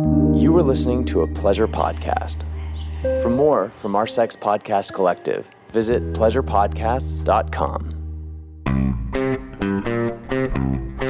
You are listening to a pleasure podcast. For more from our sex podcast collective, visit pleasurepodcasts.com.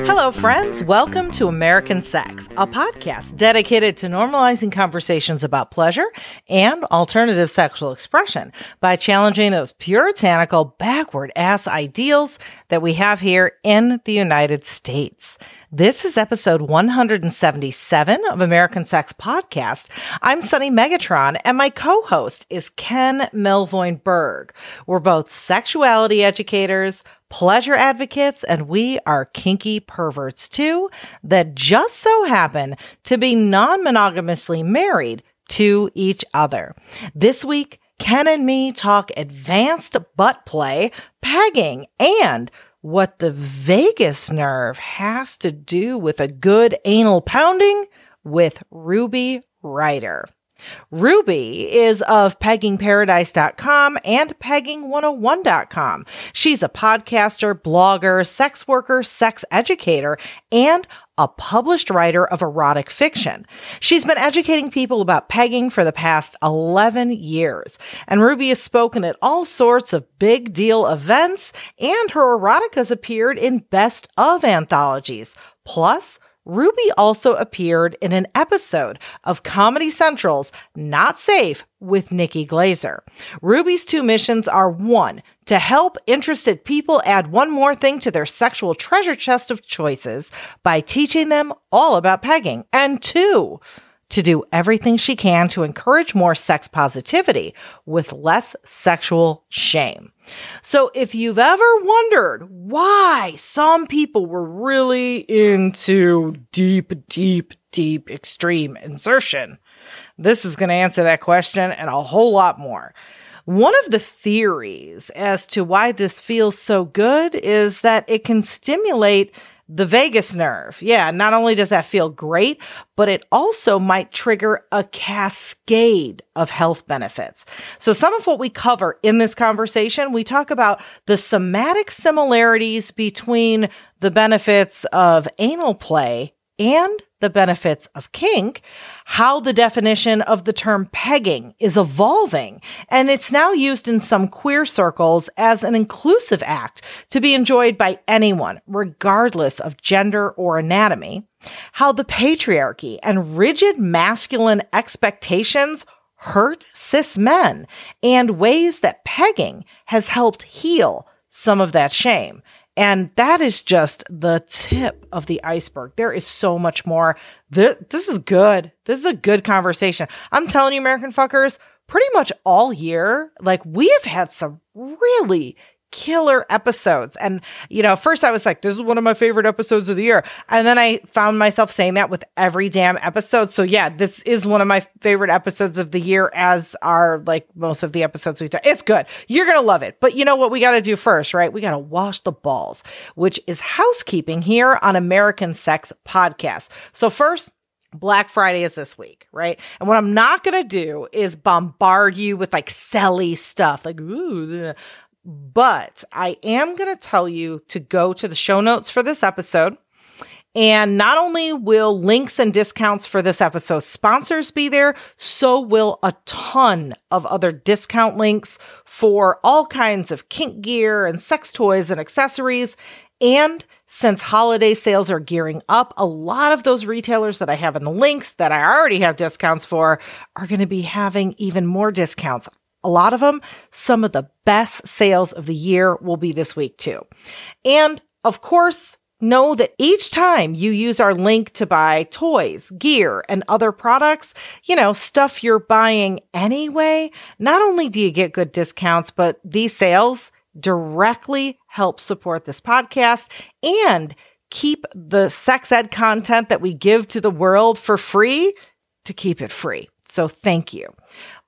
Hello, friends. Welcome to American Sex, a podcast dedicated to normalizing conversations about pleasure and alternative sexual expression by challenging those puritanical, backward ass ideals that we have here in the United States. This is episode 177 of American Sex Podcast. I'm Sunny Megatron, and my co-host is Ken Melvoin Berg. We're both sexuality educators, pleasure advocates, and we are kinky perverts too that just so happen to be non-monogamously married to each other. This week, Ken and me talk advanced butt play, pegging, and what the vagus nerve has to do with a good anal pounding with Ruby Ryder. Ruby is of peggingparadise.com and pegging101.com. She's a podcaster, blogger, sex worker, sex educator, and a published writer of erotic fiction. She's been educating people about pegging for the past 11 years, and Ruby has spoken at all sorts of big deal events, and her erotica has appeared in best of anthologies. Plus, Ruby also appeared in an episode of Comedy Central's Not Safe with Nikki Glazer. Ruby's two missions are one, to help interested people add one more thing to their sexual treasure chest of choices by teaching them all about pegging, and two, to do everything she can to encourage more sex positivity with less sexual shame. So if you've ever wondered why some people were really into deep, deep, deep extreme insertion, this is going to answer that question and a whole lot more. One of the theories as to why this feels so good is that it can stimulate the vagus nerve. Yeah, not only does that feel great, but it also might trigger a cascade of health benefits. So some of what we cover in this conversation, we talk about the somatic similarities between the benefits of anal play and the benefits of kink, how the definition of the term pegging is evolving, and it's now used in some queer circles as an inclusive act to be enjoyed by anyone, regardless of gender or anatomy, how the patriarchy and rigid masculine expectations hurt cis men, and ways that pegging has helped heal some of that shame. And that is just the tip of the iceberg. There is so much more. This, this is good. This is a good conversation. I'm telling you, American fuckers, pretty much all year, like we have had some really killer episodes. And, you know, first I was like, this is one of my favorite episodes of the year. And then I found myself saying that with every damn episode. So yeah, this is one of my favorite episodes of the year, as are like most of the episodes we've done. It's good. You're going to love it. But you know what we got to do first, right? We got to wash the balls, which is housekeeping here on American Sex Podcast. So first, Black Friday is this week, right? And what I'm not going to do is bombard you with like selly stuff, like, ooh, but I am going to tell you to go to the show notes for this episode. And not only will links and discounts for this episode sponsors be there, so will a ton of other discount links for all kinds of kink gear and sex toys and accessories. And since holiday sales are gearing up, a lot of those retailers that I have in the links that I already have discounts for are going to be having even more discounts a lot of them, some of the best sales of the year will be this week too. And of course, know that each time you use our link to buy toys, gear, and other products, you know, stuff you're buying anyway, not only do you get good discounts, but these sales directly help support this podcast and keep the sex ed content that we give to the world for free to keep it free. So thank you.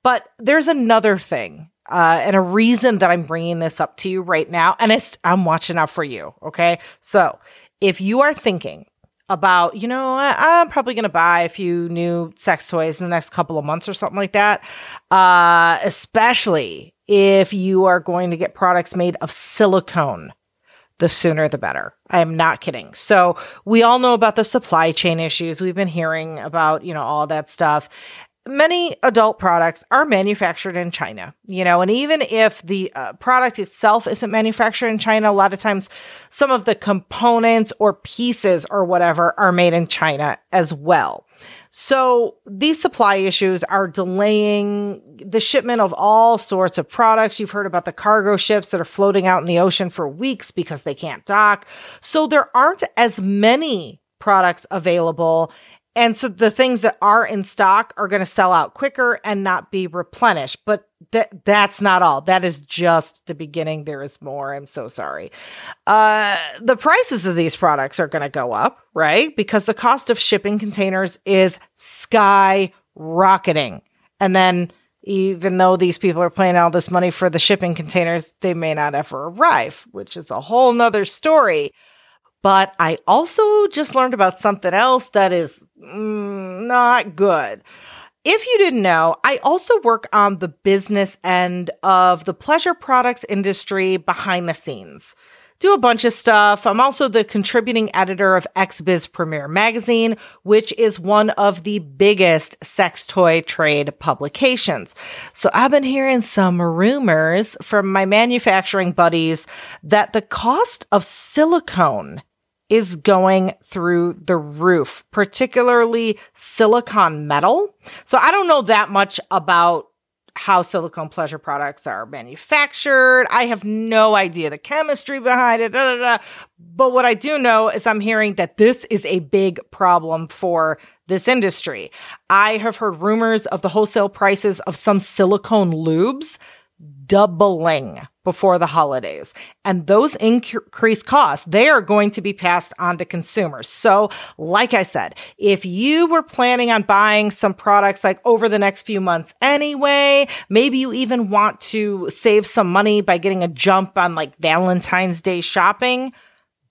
But there's another thing uh, and a reason that I'm bringing this up to you right now. And it's, I'm watching out for you. Okay. So if you are thinking about, you know, I, am probably going to buy a few new sex toys in the next couple of months or something like that, uh, especially if you are going to get products made of silicone. the sooner the better. I am not kidding. So we all know about the supply chain issues. We've been hearing about, you know, all that stuff. Many adult products are manufactured in China, you know, and even if the uh, product itself isn't manufactured in China, a lot of times some of the components or pieces or whatever are made in China as well. So these supply issues are delaying the shipment of all sorts of products. You've heard about the cargo ships that are floating out in the ocean for weeks because they can't dock. So there aren't as many products available and so the things that are in stock are going to sell out quicker and not be replenished. But that that's not all. That is just the beginning. There is more. I'm so sorry. Uh, the prices of these products are going to go up, right? Because the cost of shipping containers is skyrocketing. And then even though these people are paying all this money for the shipping containers, they may not ever arrive, which is a whole nother story. But I also just learned about something else that is mm, not good. If you didn't know, I also work on the business end of the pleasure products industry behind the scenes do a bunch of stuff. I'm also the contributing editor of XBiz Premiere magazine, which is one of the biggest sex toy trade publications. So I've been hearing some rumors from my manufacturing buddies that the cost of silicone is going through the roof, particularly silicon metal. So I don't know that much about how silicone pleasure products are manufactured. I have no idea the chemistry behind it. Da, da, da. But what I do know is I'm hearing that this is a big problem for this industry. I have heard rumors of the wholesale prices of some silicone lubes doubling before the holidays. And those increased costs, they are going to be passed on to consumers. So, like I said, if you were planning on buying some products like over the next few months anyway, maybe you even want to save some money by getting a jump on like Valentine's Day shopping,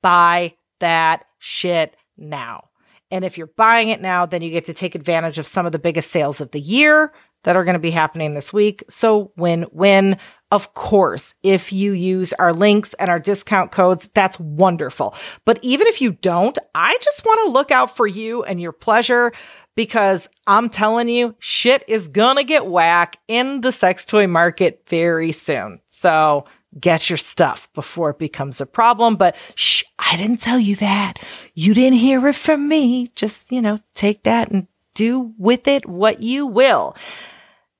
buy that shit now. And if you're buying it now, then you get to take advantage of some of the biggest sales of the year that are going to be happening this week. So win win. Of course, if you use our links and our discount codes, that's wonderful. But even if you don't, I just want to look out for you and your pleasure because I'm telling you, shit is gonna get whack in the sex toy market very soon. So get your stuff before it becomes a problem. But shh, I didn't tell you that. You didn't hear it from me. Just, you know, take that and do with it what you will.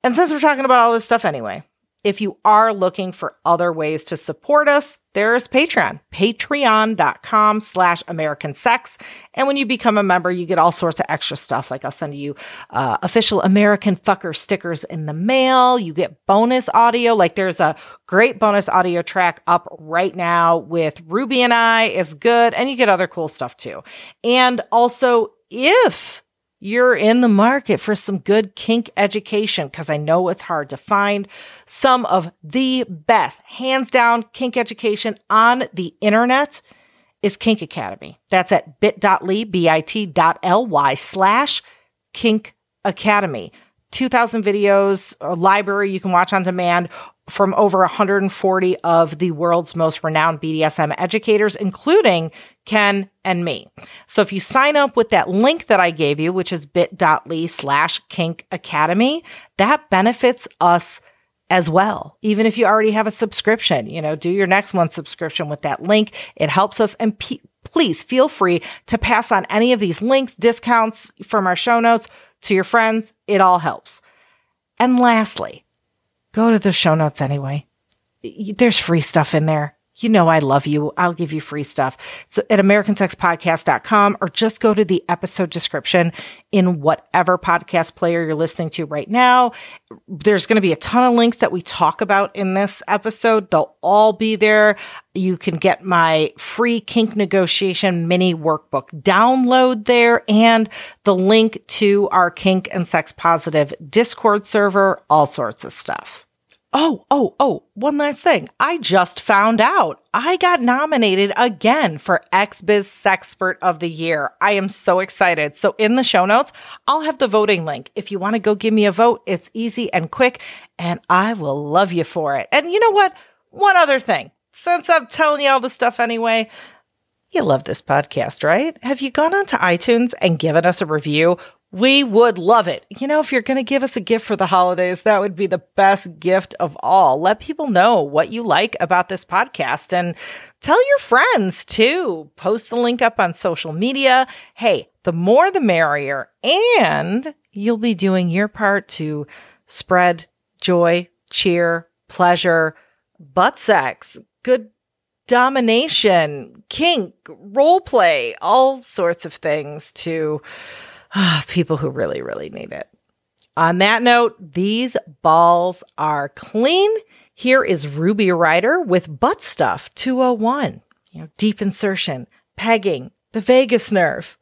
And since we're talking about all this stuff anyway, if you are looking for other ways to support us, there's Patreon, patreon.com slash American sex. And when you become a member, you get all sorts of extra stuff. Like I'll send you uh, official American fucker stickers in the mail. You get bonus audio. Like there's a great bonus audio track up right now with Ruby and I is good. And you get other cool stuff too. And also if you're in the market for some good kink education because I know it's hard to find some of the best, hands down kink education on the internet is Kink Academy. That's at bit.ly, bit.ly slash kink academy. 2000 videos, a library you can watch on demand from over 140 of the world's most renowned BDSM educators, including Ken and me. So if you sign up with that link that I gave you, which is bit.ly slash kink academy, that benefits us as well. Even if you already have a subscription, you know, do your next month subscription with that link. It helps us. And please feel free to pass on any of these links, discounts from our show notes to your friends. It all helps. And lastly, go to the show notes anyway. There's free stuff in there you know I love you. I'll give you free stuff. So at americansexpodcast.com or just go to the episode description in whatever podcast player you're listening to right now. There's going to be a ton of links that we talk about in this episode. They'll all be there. You can get my free kink negotiation mini workbook download there and the link to our kink and sex positive Discord server, all sorts of stuff. Oh, oh, oh, one last thing. I just found out I got nominated again for XBiz Sexpert of the Year. I am so excited. So in the show notes, I'll have the voting link. If you want to go give me a vote, it's easy and quick, and I will love you for it. And you know what? One other thing. since I'm telling you all the stuff anyway, you love this podcast, right? Have you gone onto iTunes and given us a review? We would love it. You know, if you're going to give us a gift for the holidays, that would be the best gift of all. Let people know what you like about this podcast and tell your friends too. Post the link up on social media. Hey, the more the merrier. And you'll be doing your part to spread joy, cheer, pleasure, butt sex, good domination, kink, role play, all sorts of things to Ah, people who really, really need it. On that note, these balls are clean. Here is Ruby Ryder with Butt Stuff 201. You know, deep insertion, pegging, the vagus nerve.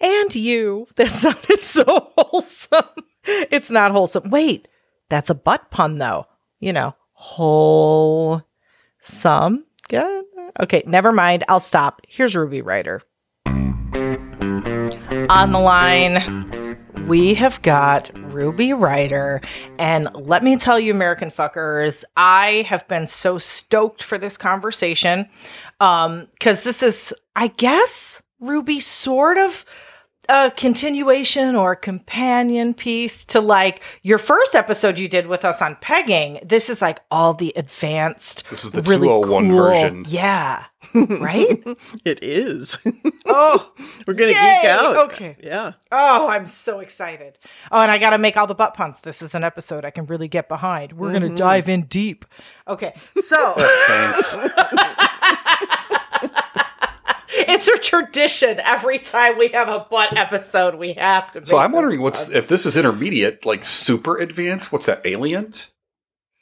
And you. That sounded so wholesome. It's not wholesome. Wait, that's a butt pun though. You know, whole some. Get it? Okay, never mind. I'll stop. Here's Ruby Ryder. On the line, we have got Ruby Ryder. And let me tell you, American fuckers, I have been so stoked for this conversation. Um, because this is, I guess, Ruby sort of a continuation or companion piece to like your first episode you did with us on pegging. This is like all the advanced. This is the really 201 cool, version. Yeah. Right? it is. oh, we're going to geek out. Okay. Yeah. Oh, I'm so excited. Oh, and I got to make all the butt puns. This is an episode I can really get behind. We're mm-hmm. going to dive in deep. Okay. So. it's a tradition. Every time we have a butt episode, we have to. So I'm wondering what's if this is intermediate, like super advanced. What's that? Aliens?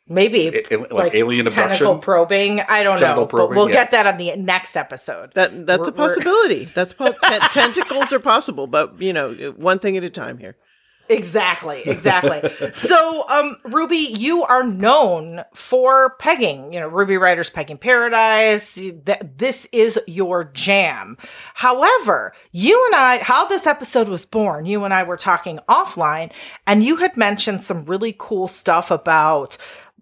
Maybe a- like, like, alien abduction, probing. I don't Genital know, probing, but we'll yeah. get that on the next episode. That that's we're, a possibility. That's po- t- tentacles are possible, but you know, one thing at a time here. Exactly, exactly. so, um, Ruby, you are known for pegging. You know, Ruby Ryder's Pegging Paradise. That this is your jam. However, you and I, how this episode was born, you and I were talking offline, and you had mentioned some really cool stuff about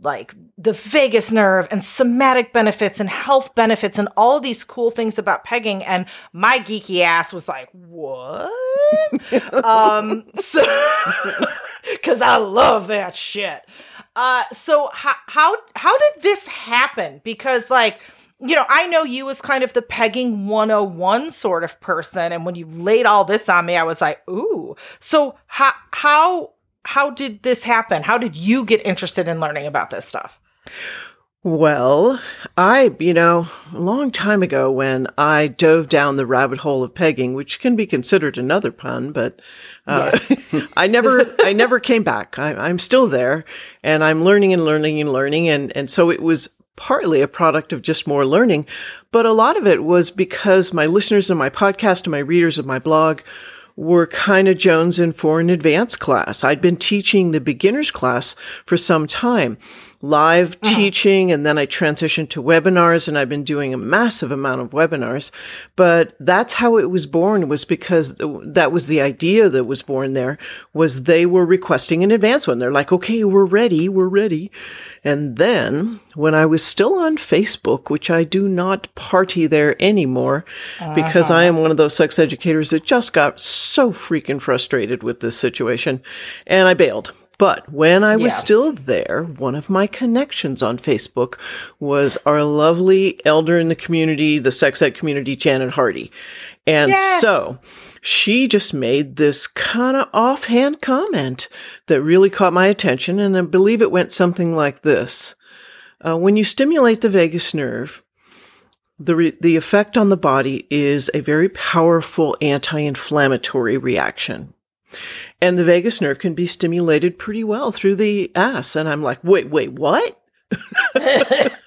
like the vagus nerve and somatic benefits and health benefits and all these cool things about pegging. And my geeky ass was like, what? um, so, cause I love that shit. Uh, so how, how, how did this happen? Because like, you know, I know you as kind of the pegging 101 sort of person. And when you laid all this on me, I was like, ooh. So how, how, how did this happen? How did you get interested in learning about this stuff? Well, I, you know, a long time ago when I dove down the rabbit hole of pegging, which can be considered another pun, but uh, yes. I never, I never came back. I, am still there, and I'm learning and learning and learning, and and so it was partly a product of just more learning, but a lot of it was because my listeners of my podcast and my readers of my blog were kind of jonesing for an advanced class. I'd been teaching the beginner's class for some time live uh-huh. teaching and then I transitioned to webinars and I've been doing a massive amount of webinars. But that's how it was born was because that was the idea that was born there was they were requesting an advanced one. They're like, okay, we're ready. We're ready. And then when I was still on Facebook, which I do not party there anymore uh-huh. because I am one of those sex educators that just got so freaking frustrated with this situation and I bailed. But when I was yeah. still there, one of my connections on Facebook was our lovely elder in the community, the sex ed community, Janet Hardy. And yes. so she just made this kind of offhand comment that really caught my attention. And I believe it went something like this. Uh, when you stimulate the vagus nerve, the, re- the effect on the body is a very powerful anti-inflammatory reaction and the vagus nerve can be stimulated pretty well through the ass. And I'm like, wait, wait, what?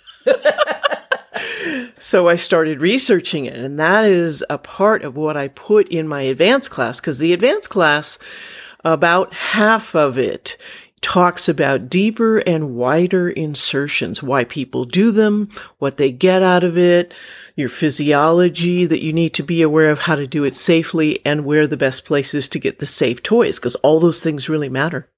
so I started researching it, and that is a part of what I put in my advanced class because the advanced class, about half of it talks about deeper and wider insertions, why people do them, what they get out of it, your physiology that you need to be aware of how to do it safely and where the best places to get the safe toys because all those things really matter.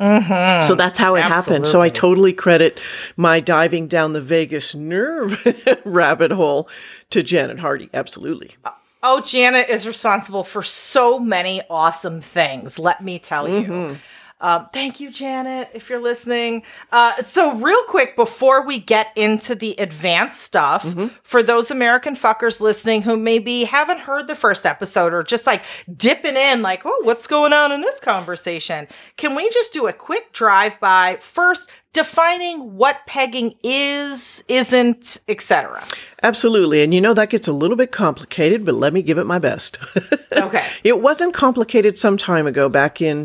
Mm-hmm. So that's how it happened. So I totally credit my diving down the vagus nerve rabbit hole to Janet Hardy. Absolutely. Uh, oh, Janet is responsible for so many awesome things. Let me tell you. Mm-hmm. Um, thank you, Janet, if you're listening. Uh, so, real quick, before we get into the advanced stuff, for those American fuckers listening who maybe haven't heard the first episode or just like dipping in, like, oh, what's going on in this conversation? Can we just do a quick drive by first? Defining what pegging is, isn't, etc. Absolutely. And you know, that gets a little bit complicated, but let me give it my best. Okay. it wasn't complicated some time ago, back in,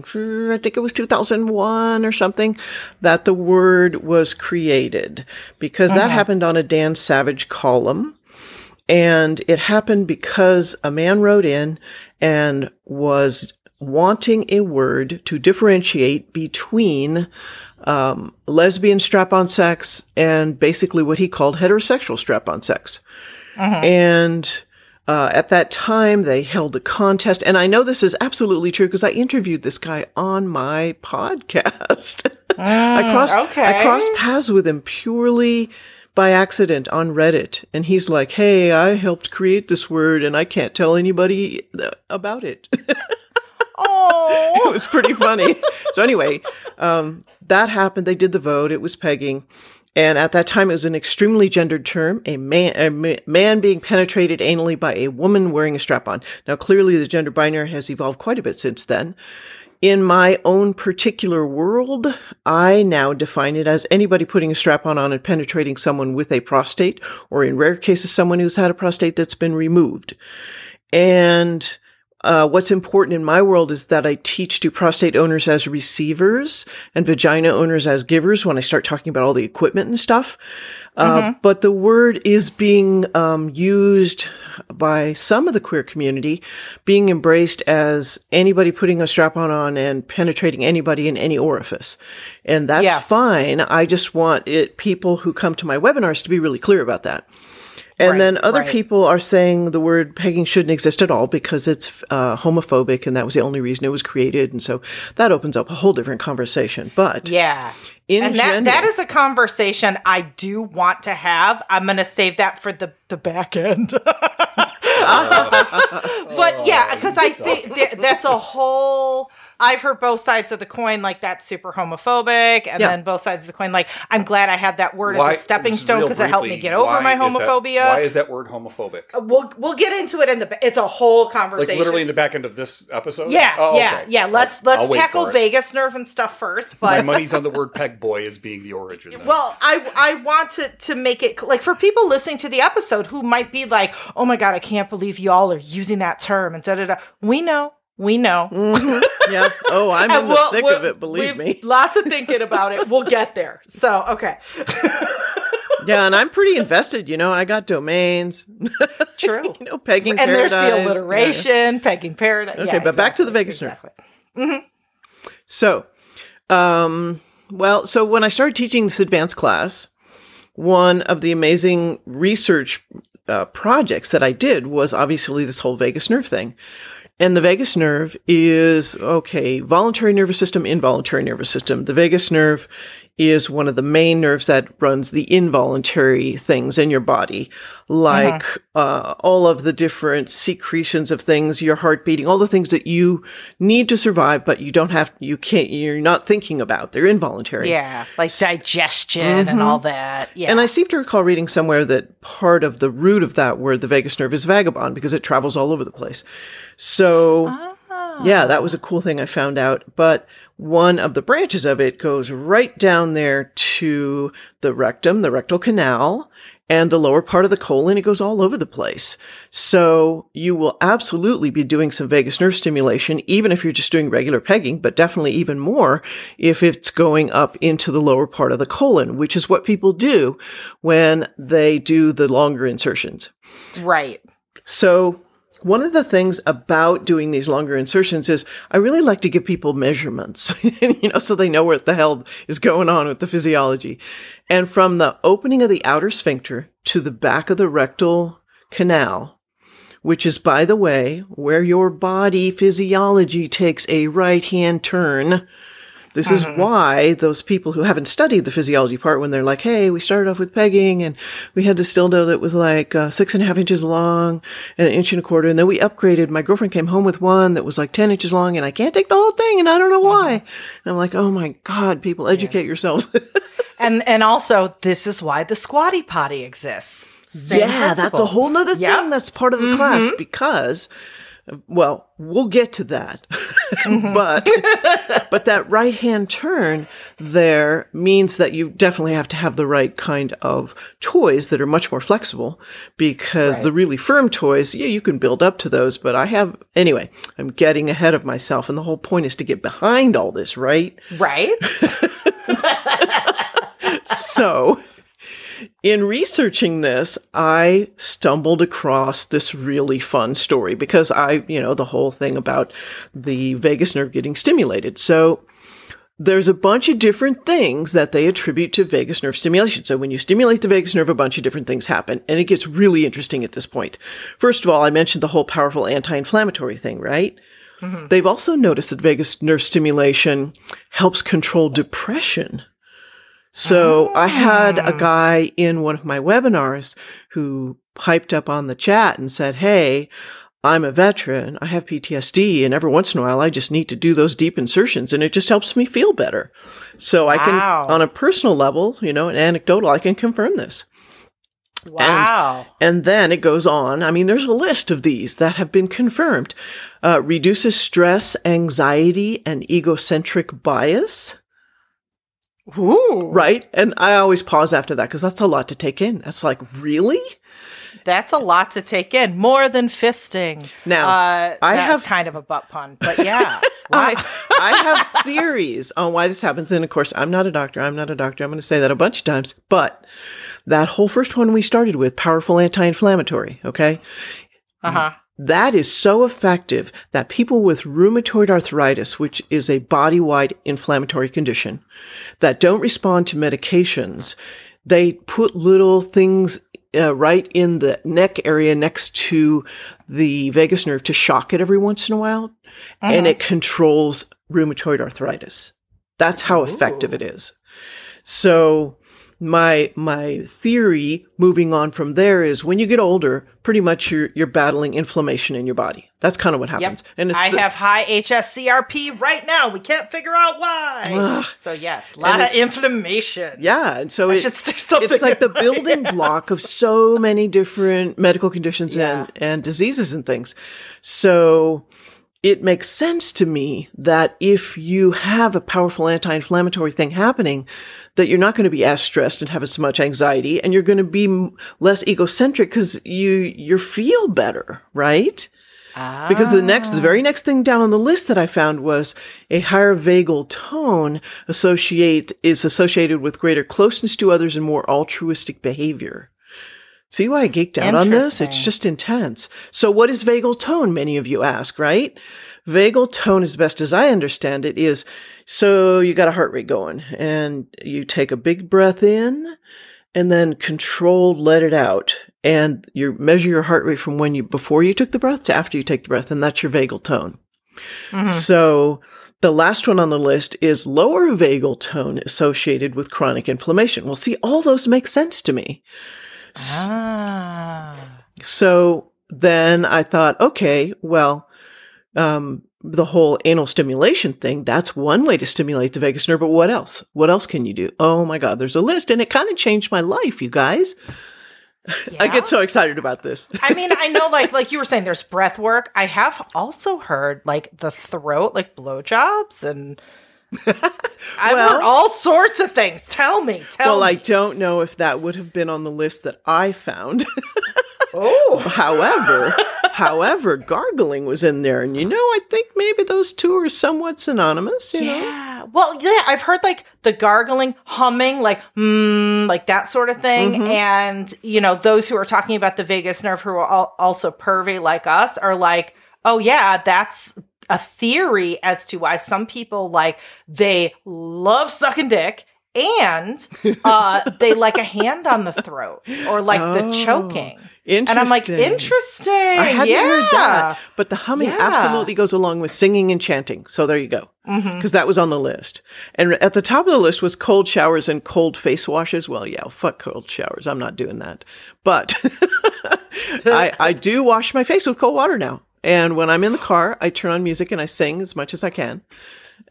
I think it was 2001 or something, that the word was created because that uh-huh. happened on a Dan Savage column. And it happened because a man wrote in and was wanting a word to differentiate between um, lesbian strap on sex and basically what he called heterosexual strap on sex. And uh, at that time, they held a contest. And I know this is absolutely true because I interviewed this guy on my podcast. I crossed, okay. I crossed paths with him purely by accident on Reddit. And he's like, Hey, I helped create this word and I can't tell anybody th- about it. Oh. it was pretty funny. so anyway, um, that happened. They did the vote. It was pegging. And at that time, it was an extremely gendered term, a man, a man being penetrated anally by a woman wearing a strap on. Now, clearly the gender binary has evolved quite a bit since then. In my own particular world, I now define it as anybody putting a strap on on and penetrating someone with a prostate, or in rare cases, someone who's had a prostate that's been removed. And uh, what's important in my world is that I teach to prostate owners as receivers and vagina owners as givers when I start talking about all the equipment and stuff. Uh, but the word is being um, used by some of the queer community, being embraced as anybody putting a strap on on and penetrating anybody in any orifice. And that's Yeah. fine. I just want it people who come to my webinars to be really clear about that. And Right, then other right. people are saying the word pegging shouldn't exist at all because it's uh, homophobic and that was the only reason it was created. And so that opens up a whole different conversation. But Yeah. in and that, general, that is a conversation I do want to have. I'm going to save that for the, the back end. but yeah, because I think th- that's a whole. I've heard both sides of the coin, like that's super homophobic, and Yeah. then both sides of the coin, like I'm glad I had that word Why- as a stepping stone because it helped me get over why my is that- homophobia. why is that word homophobic? Uh, we'll we'll get into it in the. It's a whole conversation, Like conversation. literally in the back end of this episode? yeah, Oh, yeah, okay. yeah. Let's I'll let's wait tackle. vagus nerve and stuff first. But My money's on the word peg boy as being the origin. then. Well, I I want to to make it like for people listening to the episode who might be like, "Oh my god, I can't believe y'all are using that term." And da da da. We know, we know. yeah. Oh, I'm in the we'll- thick we'll- of it. Believe me. Lots of thinking about it. We'll get there. So okay, Yeah, and I'm pretty invested. You know, I got domains. true. you know, pegging and there's the alliteration, pegging paradise. Okay, but back to the vagus nerve. exactly. So, um, well, so when I started teaching this advanced class, one of the amazing research uh, projects that I did was obviously this whole vagus nerve thing. And the vagus nerve is, okay, voluntary nervous system, involuntary nervous system. The vagus nerve is one of the main nerves that runs the involuntary things in your body, like uh-huh. uh, all of the different secretions of things, your heart beating, all the things that you need to survive, but you don't have, you can't, you're not thinking about. They're involuntary. Yeah, like digestion and all mm-hmm. that. Yeah, And I seem to recall reading somewhere that part of the root of that word, the vagus nerve, is vagabond because it travels all over the place. So, ah. Yeah, that was a cool thing I found out. But one of the branches of it goes right down there to the rectum, the rectal canal, and the lower part of the colon. It goes all over the place. So you will absolutely be doing some vagus nerve stimulation, even if you're just doing regular pegging, but definitely even more if it's going up into the lower part of the colon, which is what people do when they do the longer insertions. right. So one of the things about doing these longer insertions is I really like to give people measurements, you know, so they know what the hell is going on with the physiology. And from the opening of the outer sphincter to the back of the rectal canal, which is, by the way, where your body physiology takes a right hand turn. This is mm-hmm. why those people who haven't studied the physiology part, when they're like, hey, we started off with pegging and we had this dildo that was like uh, six and a half inches long and an inch and a quarter. And then we upgraded. My girlfriend came home with one that was like 10 inches long and I can't take the whole thing and I don't know mm-hmm. why. And I'm like, oh my God, people educate yourselves. And and also this is why the squatty potty exists. Same yeah, that's a whole nother Yep. thing that's part of the class mm-hmm. because well, we'll get to that. Mm-hmm. but but that right hand turn there means that you definitely have to have the right kind of toys that are much more flexible because the really firm toys, yeah, you can build up to those, but I have anyway, I'm getting ahead of myself and the whole point is to get behind all this, right? Right? so in researching this, I stumbled across this really fun story because I, you know, the whole thing about the vagus nerve getting stimulated. So there's a bunch of different things that they attribute to vagus nerve stimulation. So when you stimulate the vagus nerve, a bunch of different things happen. And it gets really interesting at this point. First of all, I mentioned the whole powerful anti-inflammatory thing, right? Mm-hmm. They've also noticed that vagus nerve stimulation helps control depression. So I had a guy in one of my webinars who piped up on the chat and said, Hey, I'm a veteran. I have PTSD and every once in a while I just need to do those deep insertions and it just helps me feel better. So I can, on a personal level, you know, an anecdotal, I can confirm this. Wow. And then it goes on. I mean, there's a list of these that have been confirmed. Uh, reduces stress, anxiety, and egocentric bias. Ooh. Right. And I always pause after that because that's a lot to take in. That's like, really? That's a lot to take in. More than fisting. Now, uh, I that's have- kind of a butt pun, but yeah. Why? I have theories on why this happens. And of course, I'm not a doctor. I'm not a doctor. I'm going to say that a bunch of times. But that whole first one we started with, powerful anti inflammatory, okay? Uh huh. That is so effective that people with rheumatoid arthritis, which is a body wide inflammatory condition, that don't respond to medications, they put little things uh, right in the neck area next to the vagus nerve to shock it every once in a while, and it controls rheumatoid arthritis. That's how effective it is. So my my theory moving on from there is when you get older, pretty much you're you're battling inflammation in your body. That's kind of what Yep. happens. And it's I the- have high HSCRP right now. We can't figure out why. Ugh. so yes, a lot of inflammation. yeah, and so I it- should stick something it's like the building block of so many different medical conditions Yeah. and and diseases and things. So it makes sense to me that if you have a powerful anti-inflammatory thing happening, that you're not going to be as stressed and have as much anxiety, and you're going to be less egocentric because you you feel better, right? Because the next, the very next thing down on the list that I found was a higher vagal tone associate is associated with greater closeness to others and more altruistic behavior. See why I geeked out on this? It's just intense. So what is vagal tone? Many of you ask, right? Vagal tone, as best as I understand it, is so you got a heart rate going and you take a big breath in and then controlled let it out. And you measure your heart rate from when you, before you took the breath to after you take the breath. And that's your vagal tone. Mm-hmm. So the last one on the list is lower vagal tone associated with chronic inflammation. Well, see, all those make sense to me. Ah. So then I thought, okay, well, um, the whole anal stimulation thing, that's one way to stimulate the vagus nerve, but what else? What else can you do? Oh my God, there's a list and it kind of changed my life, you guys. I get so excited about this. I mean, I know, like, like you were saying, there's breath work. I have also heard like the throat, like blowjobs, and I've Well- heard all sorts of things. Tell me, tell well, I don't know if that would have been on the list that I found. oh, however, however, gargling was in there, and you know, I think maybe those two are somewhat synonymous. You know, yeah. Well, yeah, I've heard like the gargling, humming, like mm, like that sort of thing. Mm-hmm. And you know, those who are talking about the vagus nerve who are al- also pervy like us are like, oh yeah, that's a theory as to why some people like they love sucking dick and uh, they like a hand on the throat or like the Oh, choking. Interesting. And I'm like, interesting. I hadn't yeah. heard that, but the humming Yeah. absolutely goes along with singing and chanting. So there you go, because Mm-hmm. that was on the list. And at the top of the list was cold showers and cold face washes. Well, yeah, fuck cold showers. I'm not doing that. But I, I do wash my face with cold water now. And when I'm in the car, I turn on music and I sing as much as I can.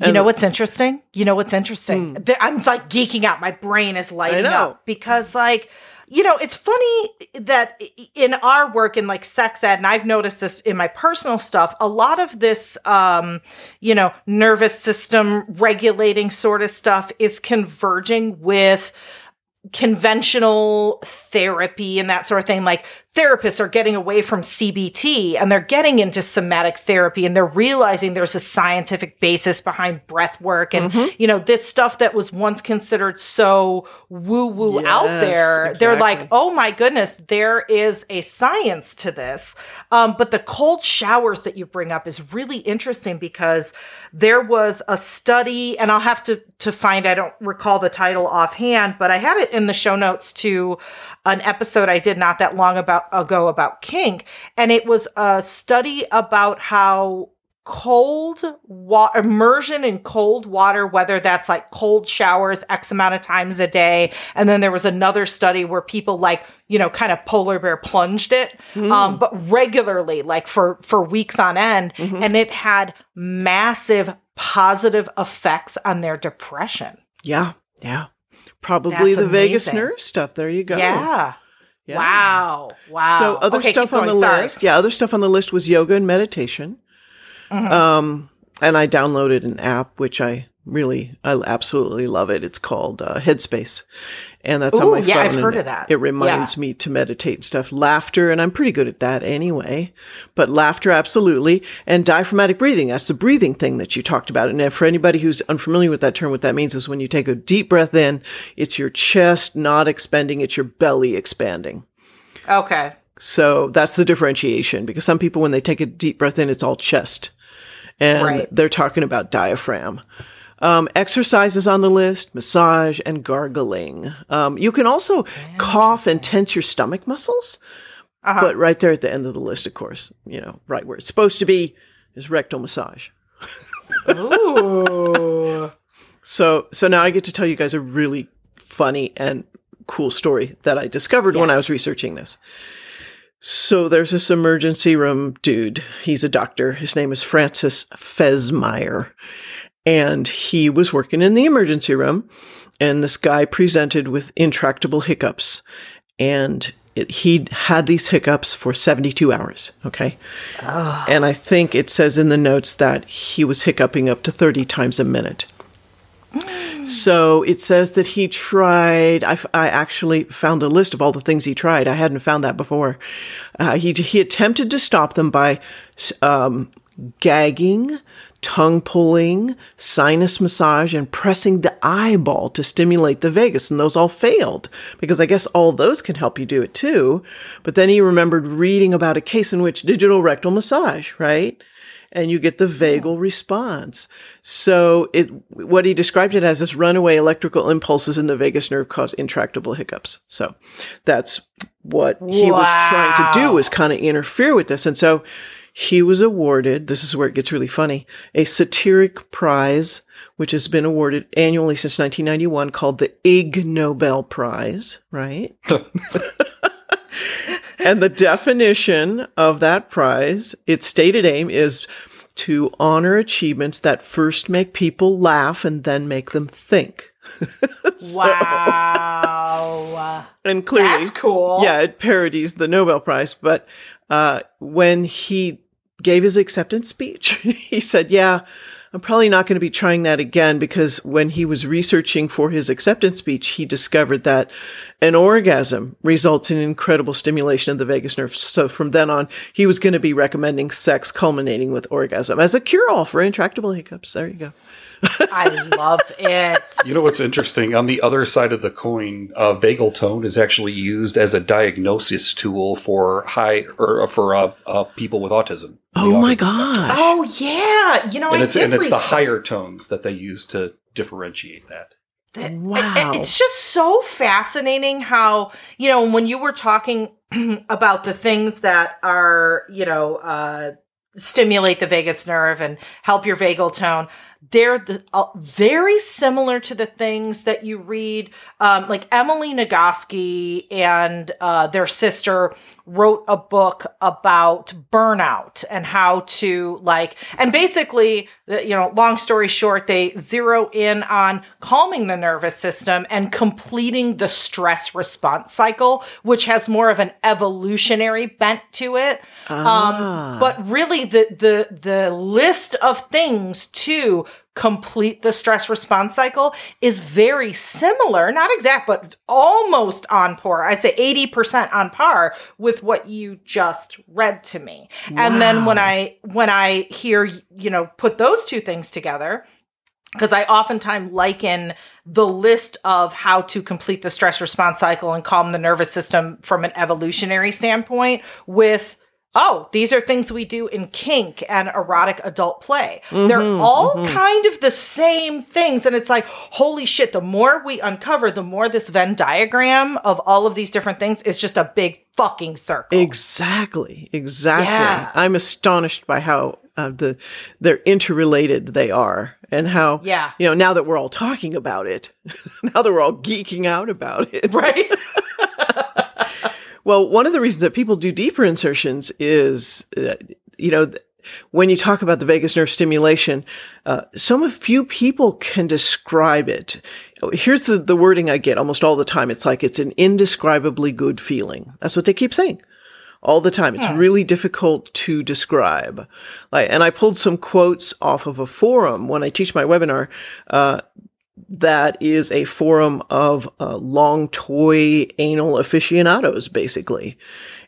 You know what's interesting? You know what's interesting? Th- I'm like geeking out. My brain is lighting up because, like, you know, it's funny that in our work in like sex ed, and I've noticed this in my personal stuff, a lot of this, um, you know, nervous system regulating sort of stuff is converging with conventional therapy and that sort of thing. Like therapists are getting away from CBT and they're getting into somatic therapy and they're realizing there's a scientific basis behind breath work and, you know, this stuff that was once considered so woo woo out Yes, there. They're like, oh my goodness, there is a science to this. Um, but the cold showers that you bring up is really interesting because there was a study, and I'll have to to find. I don't recall the title offhand, but I had it in the show notes to an episode I did not that long about ago about kink, and it was a study about how cold water immersion in cold water whether that's like cold showers x amount of times a day and then there was another study where people like you know kind of polar bear plunged it um but regularly like for for weeks on end and it had massive positive effects on their depression Yeah, yeah. Probably That's the amazing. nerve stuff. There you go. yeah. Yeah. wow wow So other Okay, stuff on the. Sorry. list. Yeah, other stuff on the list was yoga and meditation. Mm-hmm. Um, and I downloaded an app which I really, I absolutely love it. It's called uh, Headspace, and that's on my yeah, phone. I've heard of that. It reminds Yeah. me to meditate and stuff. Laughter, and I'm pretty good at that anyway. But laughter, absolutely, and diaphragmatic breathing. That's the breathing thing that you talked about. And for anybody who's unfamiliar with that term, what that means is when you take a deep breath in, it's your chest not expanding, it's your belly expanding. okay So that's the differentiation because some people, when they take a deep breath in, it's all chest. And Right. they're talking about diaphragm. Um, exercises on the list, massage and gargling. Um, you can also cough and tense your stomach muscles. Uh-huh. But right there at the end of the list, of course, you know, right where it's supposed to be is rectal massage. Ooh. So, so now I get to tell you guys a really funny and cool story that I discovered when I was researching this. So there's this emergency room dude. He's a doctor. His name is Francis Fesmire. And he was working in the emergency room. And this guy presented with intractable hiccups. And it, he had these hiccups for 72 hours. Okay. And I think it says in the notes that he was hiccuping up to 30 times a minute. So it says that he tried. I, f- I actually found a list of all the things he tried. I hadn't found that before. Uh, he he attempted to stop them by um, gagging, tongue pulling, sinus massage, and pressing the eyeball to stimulate the vagus, and those all failed because I guess all those can help you do it too. But then he remembered reading about a case in which digital rectal massage, right? and you get the vagal response. So it what he described it as is runaway electrical impulses in the vagus nerve cause intractable hiccups. So that's what he was trying to do Wow. is kind of interfere with this. And so he was awarded, this is where it gets really funny, a satiric prize which has been awarded annually since 1991 called the Ig Nobel Prize, right? And the definition of that prize, its stated aim is to honor achievements that first make people laugh and then make them think. Wow. And clearly, That's cool. Yeah, it parodies the Nobel Prize. But uh, when he gave his acceptance speech, he said, Yeah, I'm probably not going to be trying that again because when he was researching for his acceptance speech, he discovered that an orgasm results in incredible stimulation of the vagus nerve. So from then on, he was going to be recommending sex culminating with orgasm as a cure all for intractable hiccups. There you go. I love it. You know what's interesting? On the other side of the coin, uh, vagal tone is actually used as a diagnosis tool for high or for uh, uh, people with autism. Oh my autism gosh. Oh yeah, you know, And I it's did and it's the higher tones that they use to differentiate that. Then wow. It's just so fascinating how, you know, when you were talking about the things that are, you know, uh, stimulate the vagus nerve and help your vagal tone they're the, uh, very similar to the things that you read. Um, like Emily Nagoski and uh, their sister wrote a book about burnout and how to like, and basically, you know, long story short, they zero in on calming the nervous system and completing the stress response cycle, which has more of an evolutionary bent to it. Um, Ah. Um, but really, the the the list of things to complete the stress response cycle is very similar, not exact, but almost on par. I'd say 80% on par with what you just read to me. And then when I when I hear, you know, put those two things together, because I oftentimes liken the list of how to complete the stress response cycle and calm the nervous system from an evolutionary standpoint with oh, these are things we do in kink and erotic adult play. They're all kind of the same things. And it's like, holy shit, the more we uncover, the more this Venn diagram of all of these different things is just a big fucking circle. Exactly. Exactly. Yeah. I'm astonished by how uh, the they're interrelated they are, and how Yeah. you know now that we're all talking about it, now that we're all geeking out about it, right? Well, one of the reasons that people do deeper insertions is, uh, you know, th- when you talk about the vagus nerve stimulation, uh, so few people can describe it. Here's the, the wording I get almost all the time. It's like it's an indescribably good feeling. That's what they keep saying all the time. It's really difficult to describe. Like, and I pulled some quotes off of a forum when I teach my webinar. Uh, that is a forum of uh, long toy anal aficionados, basically.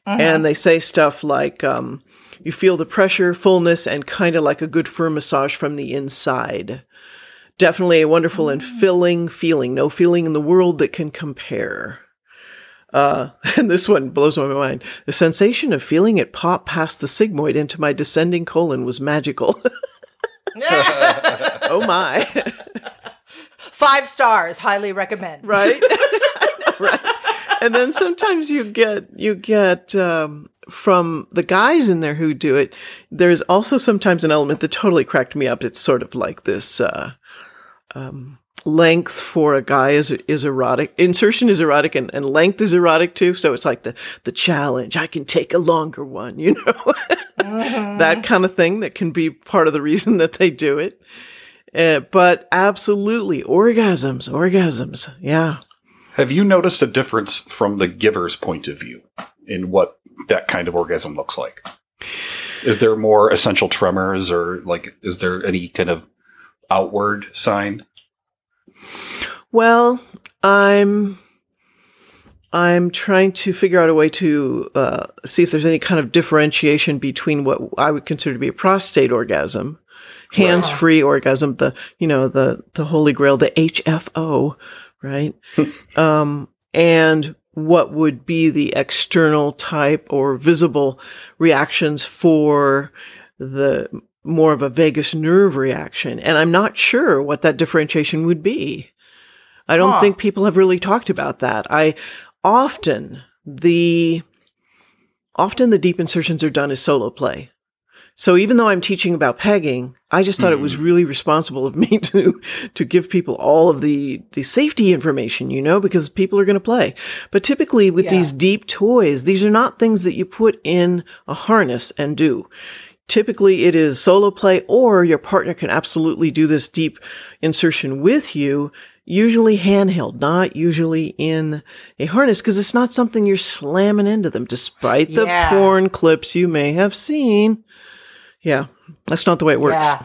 And they say stuff like, um, you feel the pressure, fullness, and kind of like a good firm massage from the inside. Definitely a wonderful and filling feeling. No feeling in the world that can compare. Uh, and this one blows my mind. The sensation of feeling it pop past the sigmoid into my descending colon was magical. oh my. Five stars, highly recommend. right? right. And then sometimes you get you get um, from the guys in there who do it. There's also sometimes an element that totally cracked me up. It's sort of like this uh, um, length for a guy is is erotic. Insertion is erotic, and, and length is erotic too. So it's like the the challenge. I can take a longer one, you know, that kind of thing. That can be part of the reason that they do it. Uh, but absolutely, orgasms, orgasms. Yeah. Have you noticed a difference from the giver's point of view in what that kind of orgasm looks like? Is there more essential tremors or like is there any kind of outward sign? Well, I'm I'm trying to figure out a way to uh, see if there's any kind of differentiation between what I would consider to be a prostate orgasm, hands-free orgasm, the you know the the holy grail, the HFO, right? um, and what would be the external type or visible reactions for the more of a vagus nerve reaction. And I'm not sure what that differentiation would be. I don't Huh. think people have really talked about that. I often the often the deep insertions are done as solo play. So even though I'm teaching about pegging, I just thought it was hmm. really responsible of me to to give people all of the the safety information, you know, because people are going to play. But typically with Yeah. these deep toys, these are not things that you put in a harness and do. Typically it is solo play or your partner can absolutely do this deep insertion with you, usually handheld, not usually in a harness because it's not something you're slamming into them despite the Yeah. porn clips you may have seen. Yeah, that's not the way it works. Yeah.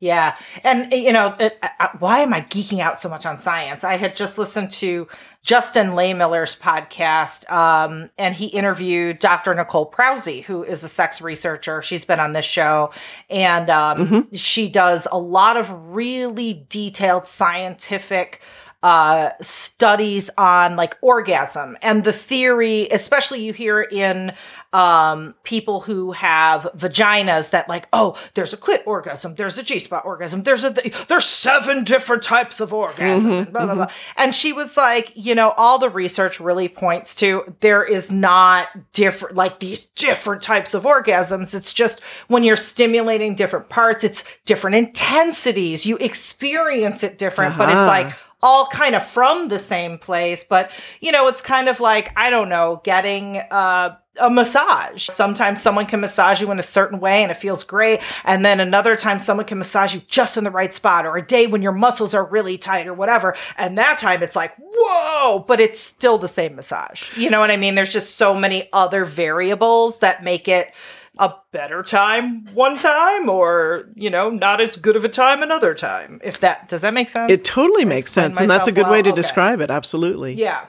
Yeah. And, you know, it, uh, why am I geeking out so much on science? I had just listened to Justin Lehmiller's podcast, um, and he interviewed Dr. Nicole Prause, who is a sex researcher. She's been on this show, and um, she does a lot of really detailed scientific uh, studies on like orgasm and the theory, especially you hear in um, people who have vaginas that like, oh, there's a clit orgasm, there's a G spot orgasm, there's a there's seven different types of orgasm, Mm-hmm, blah blah blah. And she was like, you know, all the research really points to there is not different like these different types of orgasms. It's just when you're stimulating different parts, it's different intensities. You experience it different, but it's Uh-huh. like all kind of from the same place. But you know, it's kind of like I don't know, getting uh a massage. Sometimes someone can massage you in a certain way and it feels great. And then another time someone can massage you just in the right spot or a day when your muscles are really tight or whatever. And that time it's like, whoa, but it's still the same massage. You know what I mean? There's just so many other variables that make it a better time one time or, you know, not as good of a time another time. If that, does that make sense? It totally makes sense, and that's a good way to Okay. describe it. Absolutely. yeah.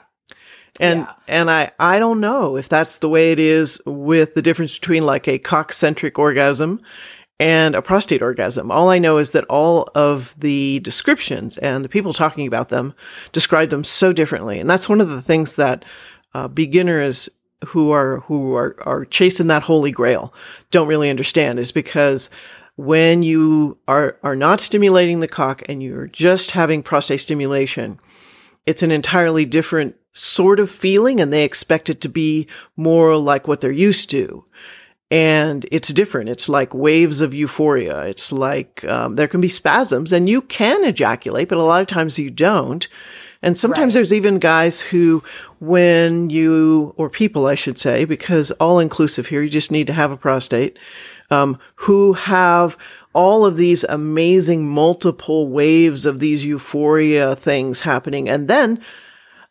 And Yeah. and I I don't know if that's the way it is with the difference between like a cock-centric orgasm and a prostate orgasm. All I know is that all of the descriptions and the people talking about them describe them so differently. And that's one of the things that uh, beginners who are who are are chasing that holy grail don't really understand is because when you are are not stimulating the cock and you're just having prostate stimulation, it's an entirely different sort of feeling and they expect it to be more like what they're used to. And it's different. It's like waves of euphoria. It's like um, there can be spasms and you can ejaculate but a lot of times you don't and sometimes Right. there's even guys who when you or people i should say because all inclusive here you just need to have a prostate um, who have all of these amazing multiple waves of these euphoria things happening and then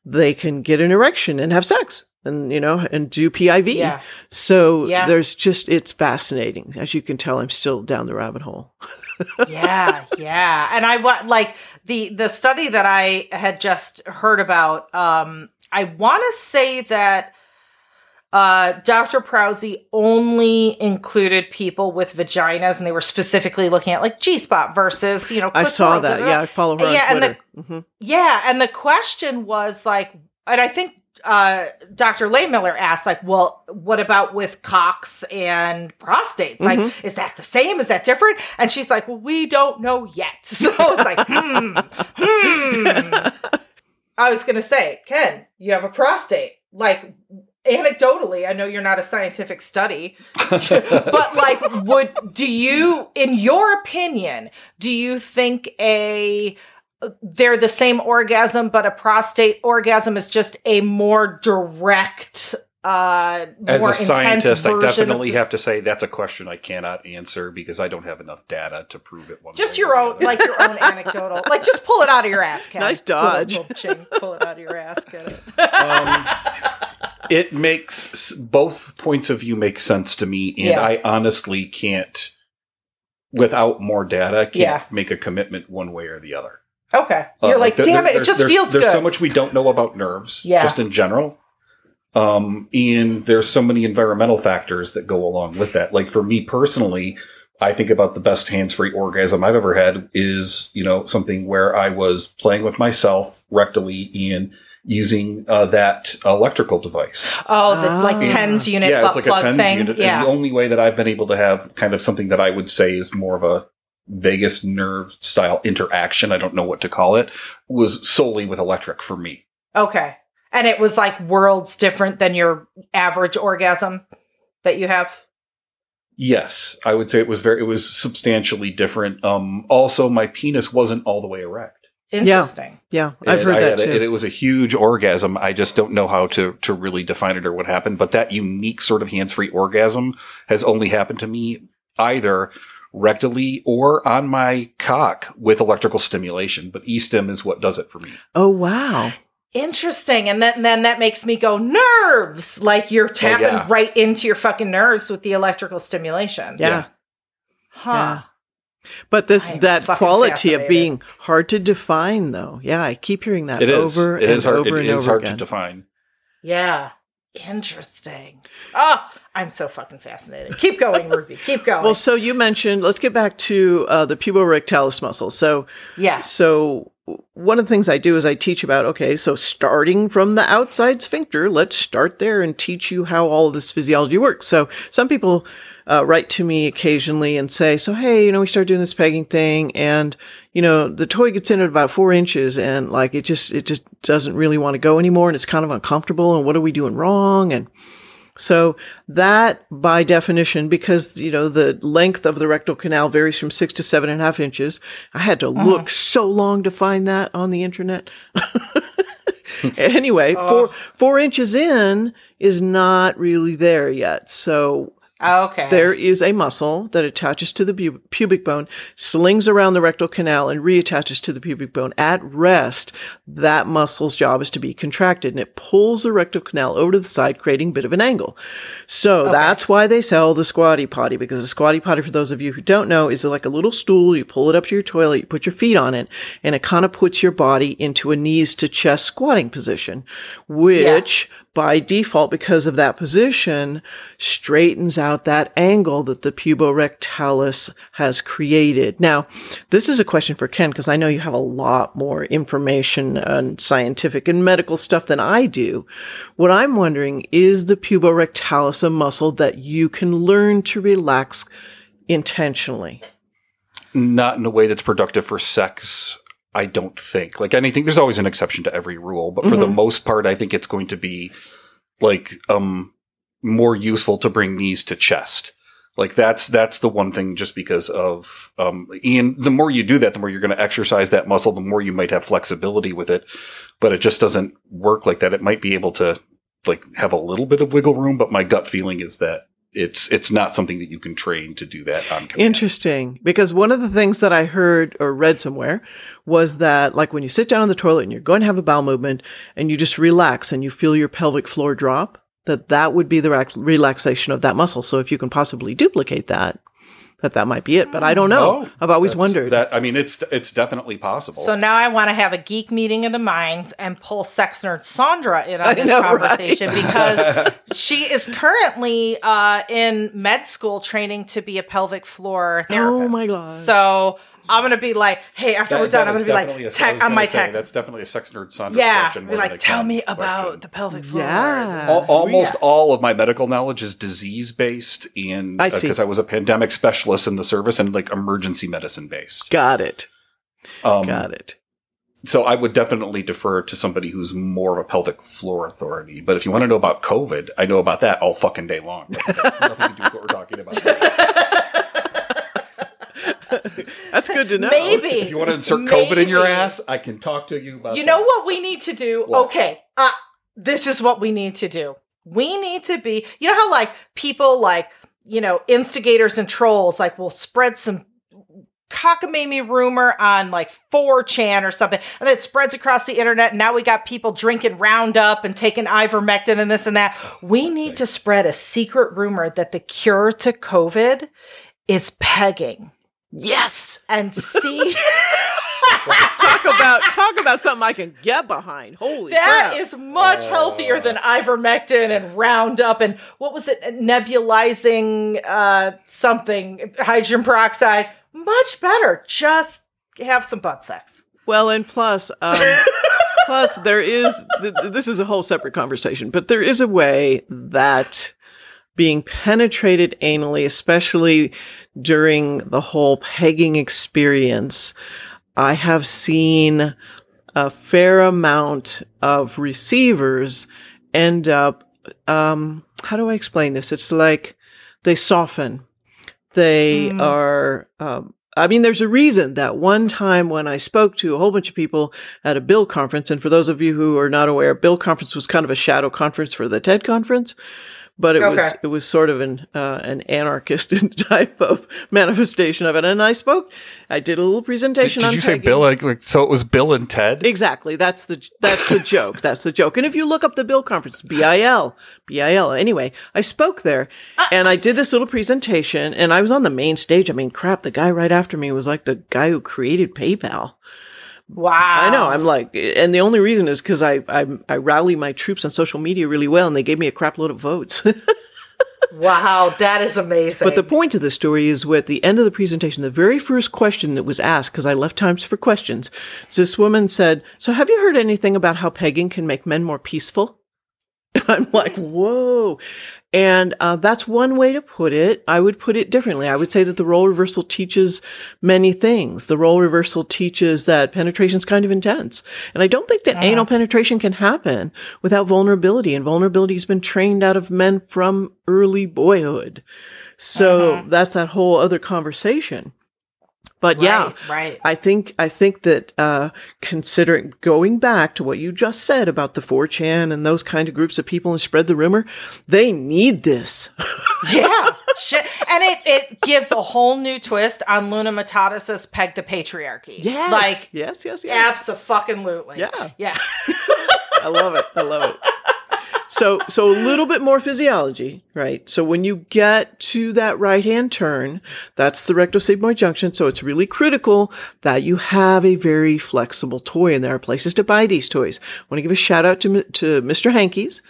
they can get an erection and have sex and you know and do PIV. Yeah. So Yeah. there's just it's fascinating. As you can tell, I'm still down the rabbit hole. yeah, yeah. And I want like the the study that I had just heard about. Um, I want to say that uh, Dr. Prause only included people with vaginas, and they were specifically looking at like G spot versus you know. I saw that. da, da, da. Yeah, I follow her on Yeah, and the-. Mhm. Yeah, and the question was like, and I think uh, Dr. Lehmiller asked, like, well, what about with cocks and prostates? Like, Mm-hmm. is that the same? Is that different? And she's like, well, we don't know yet. So it's like, hmm, hmm. I was gonna say, Ken, you have a prostate. Like, anecdotally, I know you're not a scientific study, but like, would do you, in your opinion, do you think a they're the same orgasm, but a prostate orgasm is just a more direct, uh, As more a scientist, I version definitely have to say that's a question I cannot answer because I don't have enough data to prove it. One just way your or own, the other. like your own anecdotal, like just pull it out of your ass, Ken. Nice Pull it- dodge. pull, ching, pull it out of your ass, get it? um, it makes both points of view make sense to me, and Yeah. I honestly can't, without more data, can't Yeah. make a commitment one way or the other. Okay, Uh, you're like, there- damn it, it just there's- feels there's good. so much we don't know about nerves, Yeah. just in general. Um, and there's so many environmental factors that go along with that. Like for me personally, I think about the best hands-free orgasm I've ever had is, you know, something where I was playing with myself rectally and using uh, that electrical device. oh, the like Ah. tens unit yeah, butt it's like a plug tens thing. unit. Yeah. And the only way that I've been able to have kind of something that I would say is more of a vagus nerve style interaction, I don't know what to call it, was solely with electric for me. Okay. And it was like worlds different than your average orgasm that you have. Yes, I would say it was very it was substantially different. Um also my penis wasn't all the way erect. Interesting. Yeah, I've And heard I that had a- too. and it was a huge orgasm. I just don't know how to to really define it or what happened, but that unique sort of hands-free orgasm has only happened to me either rectally or on my cock with electrical stimulation, but e-stim is what does it for me. oh wow. Interesting. And then, then that makes me go nerves. Like you're oh, tapping yeah. right into your fucking nerves with the electrical stimulation. Yeah. Yeah. Huh. Yeah. But this I am that quality of being hard to define though. Yeah, I keep hearing that It is. over It and is hard. over It and is over hard again. to define. Yeah. Interesting. Oh, I'm so fucking fascinated. Keep going, Ruby. Keep going. well, so you mentioned let's get back to uh, the puborectalis muscle. So yeah. So one of the things I do is I teach about, okay, so starting from the outside sphincter, let's start there and teach you how all of this physiology works. So some people uh, write to me occasionally and say, so, hey, you know, we started doing this pegging thing and, you know, the toy gets in at about four inches and like it just, it just doesn't really want to go anymore and it's kind of uncomfortable and what are we doing wrong? And, so that by definition, because, you know, the length of the rectal canal varies from six to seven and a half inches. I had to Uh-huh. look so long to find that on the internet. anyway, four, four inches in is not really there yet. So Oh, okay. there is a muscle that attaches to the pu- pubic bone, slings around the rectal canal, and reattaches to the pubic bone. At rest, that muscle's job is to be contracted, and it pulls the rectal canal over to the side, creating a bit of an angle. So that's why they sell the squatty potty, because the squatty potty, for those of you who don't know, is like a little stool. You pull it up to your toilet, you put your feet on it, and it kind of puts your body into a knees to chest squatting position, which by default, because of that position, straightens out that angle that the puborectalis has created. Now, this is a question for Ken, because I know you have a lot more information on scientific and medical stuff than I do. What I'm wondering is the puborectalis a muscle that you can learn to relax intentionally? Not in a way that's productive for sex. I don't think. Like anything, there's always an exception to every rule, but for the most part, I think it's going to be like um more useful to bring knees to chest. Like that's that's the one thing just because of um Ian, the more you do that, the more you're going to exercise that muscle, the more you might have flexibility with it. But it just doesn't work like that. It might be able to like have a little bit of wiggle room, but my gut feeling is that it's it's not something that you can train to do that on command. Interesting. Because one of the things that I heard or read somewhere was that, like, when you sit down on the toilet and you're going to have a bowel movement and you just relax and you feel your pelvic floor drop, that that would be the relaxation of that muscle. So if you can possibly duplicate that, that that might be it. But I don't know. Oh, I've always wondered. that. I mean, it's it's definitely possible. So now I want to have a geek meeting of the minds and pull sex nerd Sandra in I on this know, right? conversation because she is currently uh, in med school training to be a pelvic floor therapist. Oh my god! So I'm gonna be like, hey, after That- we're done, I'm gonna be like, a- I tech was on gonna my say, text. That's definitely a sex nerd Sandra yeah, question. be like, tell me about question. the pelvic floor. Yeah. Al- almost Yeah. all of my medical knowledge is disease based, and I see. because I was a pandemic specialist in the service and like emergency medicine based. Got it. Um, Got it. So I would definitely defer to somebody who's more of a pelvic floor authority. But if you want to know about COVID, I know about that all fucking day long. Nothing to do with what we're talking about. That's good to know. Maybe If you want to insert COVID in your ass, I can talk to you about. You that. know what we need to do? What? Okay. Uh, this is what we need to do. We need to be, you know how like people like, you know, instigators and trolls like will spread some cockamamie rumor on like 4chan or something, and it spreads across the internet. And now we got people drinking Roundup and taking ivermectin and this and that. We need to spread a secret rumor that the cure to COVID is pegging Yes. and see. Talk about talk about something I can get behind. Holy That crap. is much healthier than ivermectin and Roundup and what was it? Nebulizing uh, something, hydrogen peroxide. Much better. Just have some butt sex. Well, and plus, um, plus there is th- th- this is a whole separate conversation, but there is a way that being penetrated anally, especially during the whole pegging experience, I have seen a fair amount of receivers end up. Um, how do I explain this? It's like they soften. They Mm. are. Um, I mean, there's a reason that one time when I spoke to a whole bunch of people at a Bill conference, and for those of you who are not aware, Bill conference was kind of a shadow conference for the TED conference, but it was it was sort of an uh, an anarchist type of manifestation of it. And I spoke, I did a little presentation. did on you say. Bill? Like, like, so it was Bill and Ted. Exactly. That's the that's the joke. That's the joke. And if you look up the Bill conference, B I L, B I L. Anyway, I spoke there and I did this little presentation and I was on the main stage. I mean, crap, the guy right after me was like the guy who created PayPal. Wow. I know. I'm like, and the only reason is because I, I I rally my troops on social media really well, and they gave me a crap load of votes. wow, that is amazing. But the point of the story is at the end of the presentation, the very first question that was asked, because I left times for questions, this woman said, So have you heard anything about how pegging can make men more peaceful? I'm like, whoa. And uh, that's one way to put it. I would put it differently. I would say that the role reversal teaches many things. The role reversal teaches that penetration is kind of intense. And I don't think that anal penetration can happen without vulnerability. And vulnerability has been trained out of men from early boyhood. So that's that whole other conversation. But yeah, Right. I think I think that uh, considering going back to what you just said about the 4chan and those kind of groups of people and spread the rumor, they need this. yeah, shit, and it it gives a whole new twist on Luna Matatas's "Peg the Patriarchy." yes, like yes, yes, yes. absolutely. Yeah. yeah. I love it. I love it. So, so a little bit more physiology, right? So when you get to that right hand turn, that's the rectosigmoid junction. So it's really critical that you have a very flexible toy and there are places to buy these toys. I want to give a shout out to, to Mr. Hankey's.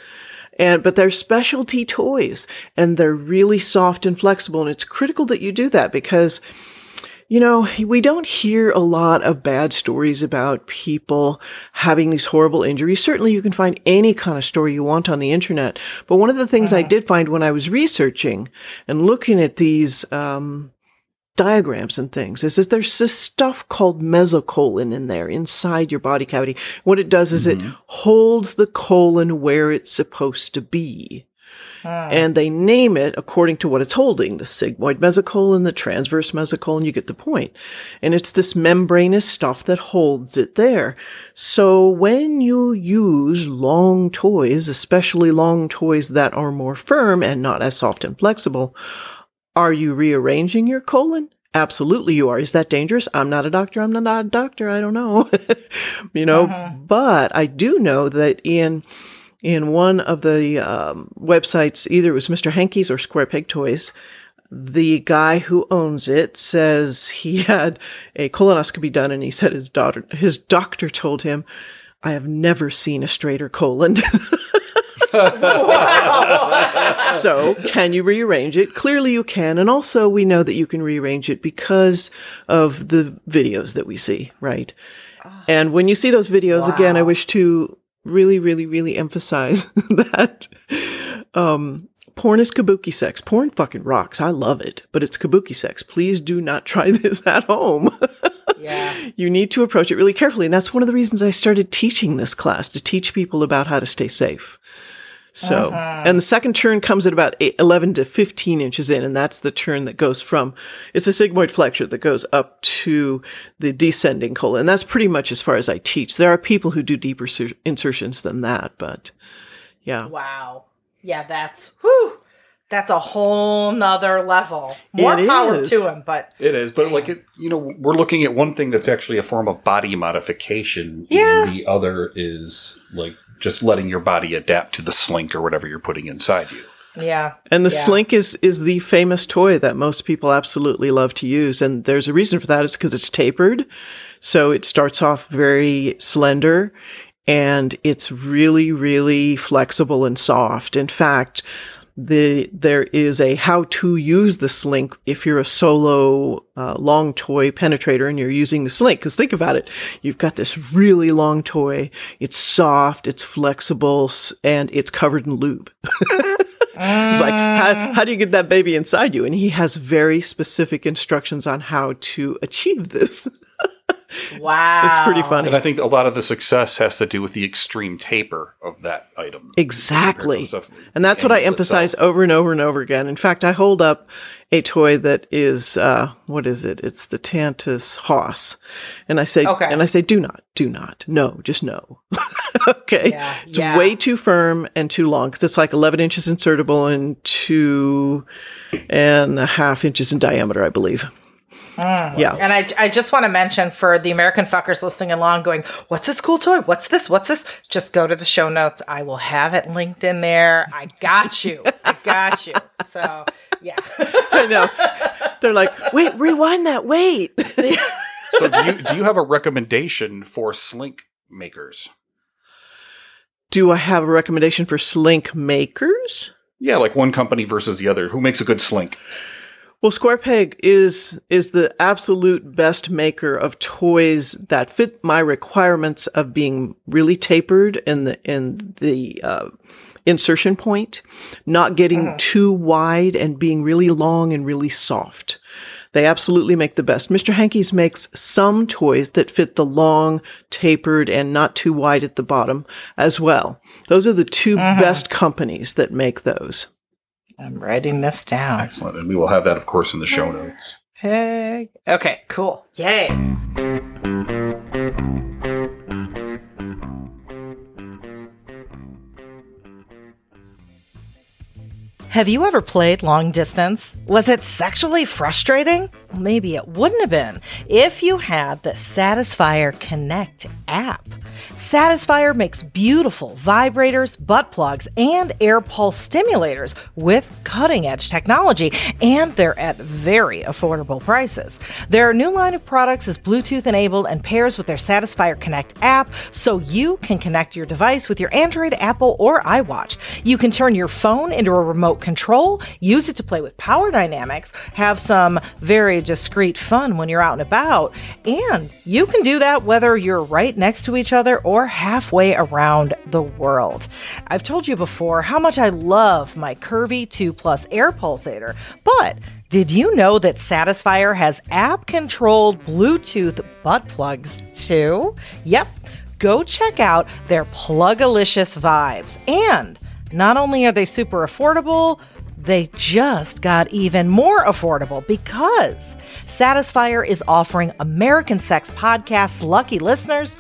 And, but they're specialty toys and they're really soft and flexible. And it's critical that you do that because you know, we don't hear a lot of bad stories about people having these horrible injuries. Certainly you can find any kind of story you want on the internet. But one of the things I did find when I was researching and looking at these, um, diagrams and things is that there's this stuff called mesocolon in there inside your body cavity. What it does is it holds the colon where it's supposed to be. Hmm. And they name it according to what it's holding the sigmoid mesocolon, the transverse mesocolon, you get the point. And it's this membranous stuff that holds it there. So when you use long toys, especially long toys that are more firm and not as soft and flexible, are you rearranging your colon? Absolutely, you are. Is that dangerous? I'm not a doctor. I'm not a doctor. I don't know. you know, mm-hmm. but I do know that in in one of the um, websites, either it was Mr. Hankey's or Square Peg Toys, the guy who owns it says he had a colonoscopy done, and he said his daughter, his doctor told him, "I have never seen a straighter colon." so, can you rearrange it? Clearly, you can. And also, we know that you can rearrange it because of the videos that we see, right? And when you see those videos, again, I wish to really, really, really emphasize that um, porn is kabuki sex. Porn fucking rocks. I love it, but it's kabuki sex. Please do not try this at home. Yeah. you need to approach it really carefully. And that's one of the reasons I started teaching this class to teach people about how to stay safe. So, uh-huh. and the second turn comes at about eight, 11 to 15 inches in, and that's the turn that goes from, it's a sigmoid flexure that goes up to the descending colon. And that's pretty much as far as I teach. There are people who do deeper sur- insertions than that, but yeah. Wow. Yeah, that's whew. That's a whole nother level. More It power is. to him, but It is, but like it, you know, we're looking at one thing that's actually a form of body modification. Yeah. And the other is like just letting your body adapt to the slink or whatever you're putting inside you. yeah. And the Yeah. slink is, is the famous toy that most people absolutely love to use. And there's a reason for that is because it's tapered. So it starts off very slender and it's really, really flexible and soft. In fact, the, there is a how to use the slink if you're a solo uh, long toy penetrator and you're using the slink. Cause think about it. You've got this really long toy. It's soft. It's flexible and it's covered in lube. It's like, how, how do you get that baby inside you? And he has very specific instructions on how to achieve this. Wow. It's pretty funny. And I think a lot of the success has to do with the extreme taper of that item. Exactly. And that's what I emphasize itself. over and over and over again. In fact, I hold up a toy that is, uh, what is it? It's the Tantus Hoss. And I say, Okay. and I say, do not, do not, no, just no. okay. Yeah, It's yeah. way too firm and too long because it's like 11 inches insertable and two and a half inches in diameter, I believe. Mm. Yeah. And I, I just want to mention for the American fuckers listening along, going, "What's this cool toy? What's this? What's this?" Just go to the show notes. I will have it linked in there. I got you. I got you. So yeah, I know. They're like, wait, rewind that. Wait. So do you do you have a recommendation for slink makers? Do I have a recommendation for slink makers? Yeah, like one company versus the other. Who makes a good slink? Well, Square Peg is is the absolute best maker of toys that fit my requirements of being really tapered in the in the uh, insertion point, not getting too wide and being really long and really soft. They absolutely make the best. Mr. Hankey's makes some toys that fit the long, tapered, and not too wide at the bottom as well. Those are the 2 best companies that make those. I'm writing this down. Excellent. And we will have that, of course, in the show notes. Peg. Okay, cool. Yay. Have you ever played long distance? Was it sexually frustrating? Maybe it wouldn't have been if you had the Satisfyer Connect app. Satisfyer makes beautiful vibrators, butt plugs, and air pulse stimulators with cutting edge technology, and they're at very affordable prices. Their new line of products is Bluetooth enabled and pairs with their Satisfyer Connect app so you can connect your device with your Android, Apple, or iWatch. You can turn your phone into a remote control, use it to play with power dynamics, have some very discreet fun when you're out and about, and you can do that whether you're right next to each other or halfway around the world. I've told you before how much I love my Curvy 2 Plus Air Pulsator, but did you know that Satisfyer has app controlled Bluetooth butt plugs too? Yep. Go check out their Plugalicious vibes. And not only are they super affordable, they just got even more affordable because Satisfyer is offering American Sex Podcast lucky listeners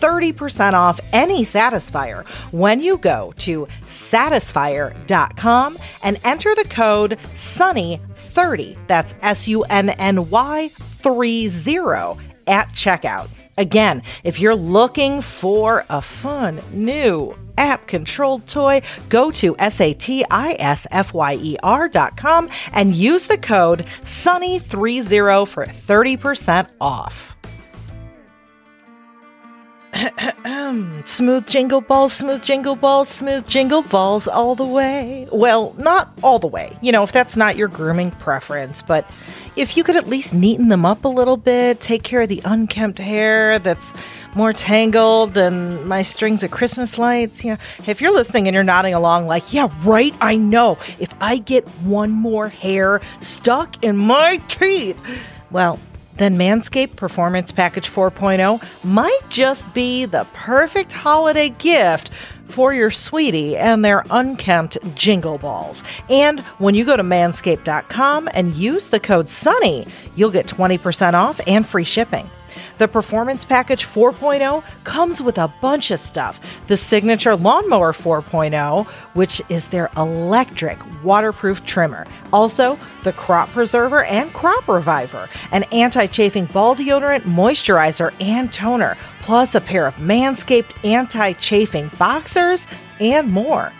30% off any Satisfyer when you go to satisfyer.com and enter the code SUNNY30. That's S U N N Y 30 at checkout. Again, if you're looking for a fun new app controlled toy, go to satisfyer.com and use the code SUNNY30 for 30% off. smooth jingle balls, smooth jingle balls, smooth jingle balls all the way. Well, not all the way, you know, if that's not your grooming preference, but if you could at least neaten them up a little bit, take care of the unkempt hair that's more tangled than my strings of Christmas lights, you know, if you're listening and you're nodding along, like, yeah, right, I know, if I get one more hair stuck in my teeth, well, then Manscaped Performance Package 4.0 might just be the perfect holiday gift for your sweetie and their unkempt jingle balls. And when you go to manscaped.com and use the code SUNNY, you'll get 20% off and free shipping. The Performance Package 4.0 comes with a bunch of stuff. The Signature Lawnmower 4.0, which is their electric waterproof trimmer. Also, the Crop Preserver and Crop Reviver, an anti chafing ball deodorant, moisturizer, and toner, plus a pair of Manscaped anti chafing boxers and more.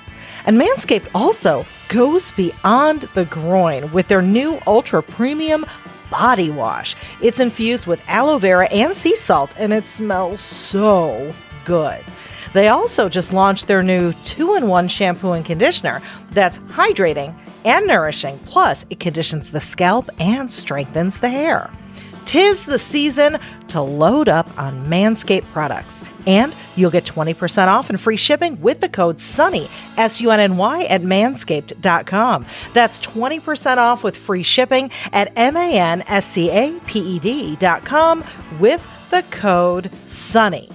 And Manscaped also goes beyond the groin with their new ultra premium body wash. It's infused with aloe vera and sea salt, and it smells so good. They also just launched their new two in one shampoo and conditioner that's hydrating and nourishing, plus, it conditions the scalp and strengthens the hair. Tis the season to load up on Manscaped products. And you'll get 20% off and free shipping with the code SUNNY, S U N N Y, at manscaped.com. That's 20% off with free shipping at M A N S C A P E D.com with the code SUNNY.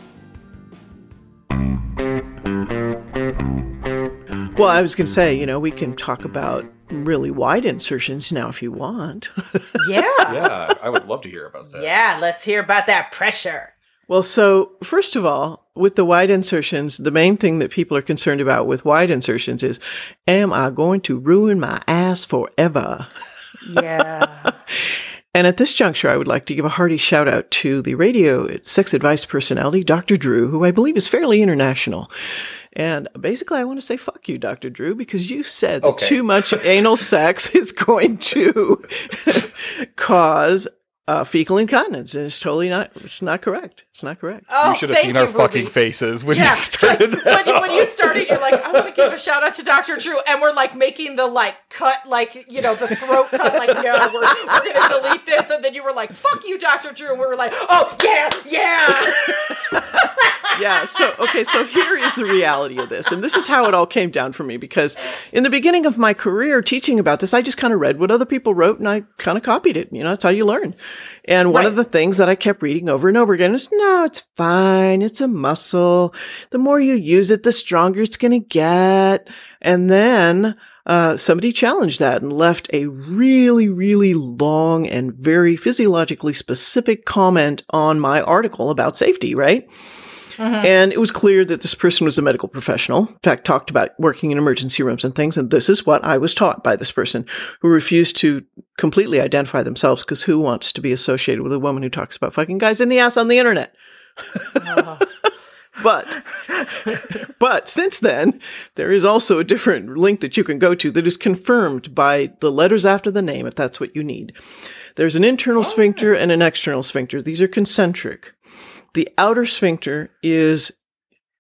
Well, I was going to say, you know, we can talk about really wide insertions now if you want. Yeah. Yeah, I would love to hear about that. yeah, let's hear about that pressure. Well, so first of all, with the wide insertions, the main thing that people are concerned about with wide insertions is, am I going to ruin my ass forever? Yeah. And at this juncture, I would like to give a hearty shout out to the radio sex advice personality, Dr. Drew, who I believe is fairly international. And basically, I want to say fuck you, Dr. Drew, because you said that too much anal sex is going to cause uh, fecal incontinence, and it's totally not. It's not correct. It's not correct. Oh, you should have seen our you, fucking Ruby. faces when Yeah, you started. 'cause when, when you started, you're like, I want to give a shout out to Dr. Drew, and we're like making the like cut, like you know, the throat cut, like no, we're, we're gonna delete this, and then you were like, fuck you, Dr. Drew, and we were like, oh yeah, yeah. Yeah. So, okay. So here is the reality of this. And this is how it all came down for me because in the beginning of my career teaching about this, I just kind of read what other people wrote and I kind of copied it. You know, that's how you learn. And one of the things that I kept reading over and over again is no, it's fine. It's a muscle. The more you use it, the stronger it's going to get. And then, uh, somebody challenged that and left a really, really long and very physiologically specific comment on my article about safety, right? Mm-hmm. And it was clear that this person was a medical professional. In fact, talked about working in emergency rooms and things. And this is what I was taught by this person who refused to completely identify themselves because who wants to be associated with a woman who talks about fucking guys in the ass on the internet? Oh. But, but since then, there is also a different link that you can go to that is confirmed by the letters after the name, if that's what you need. There's an internal sphincter oh. and an external sphincter. These are concentric. The outer sphincter is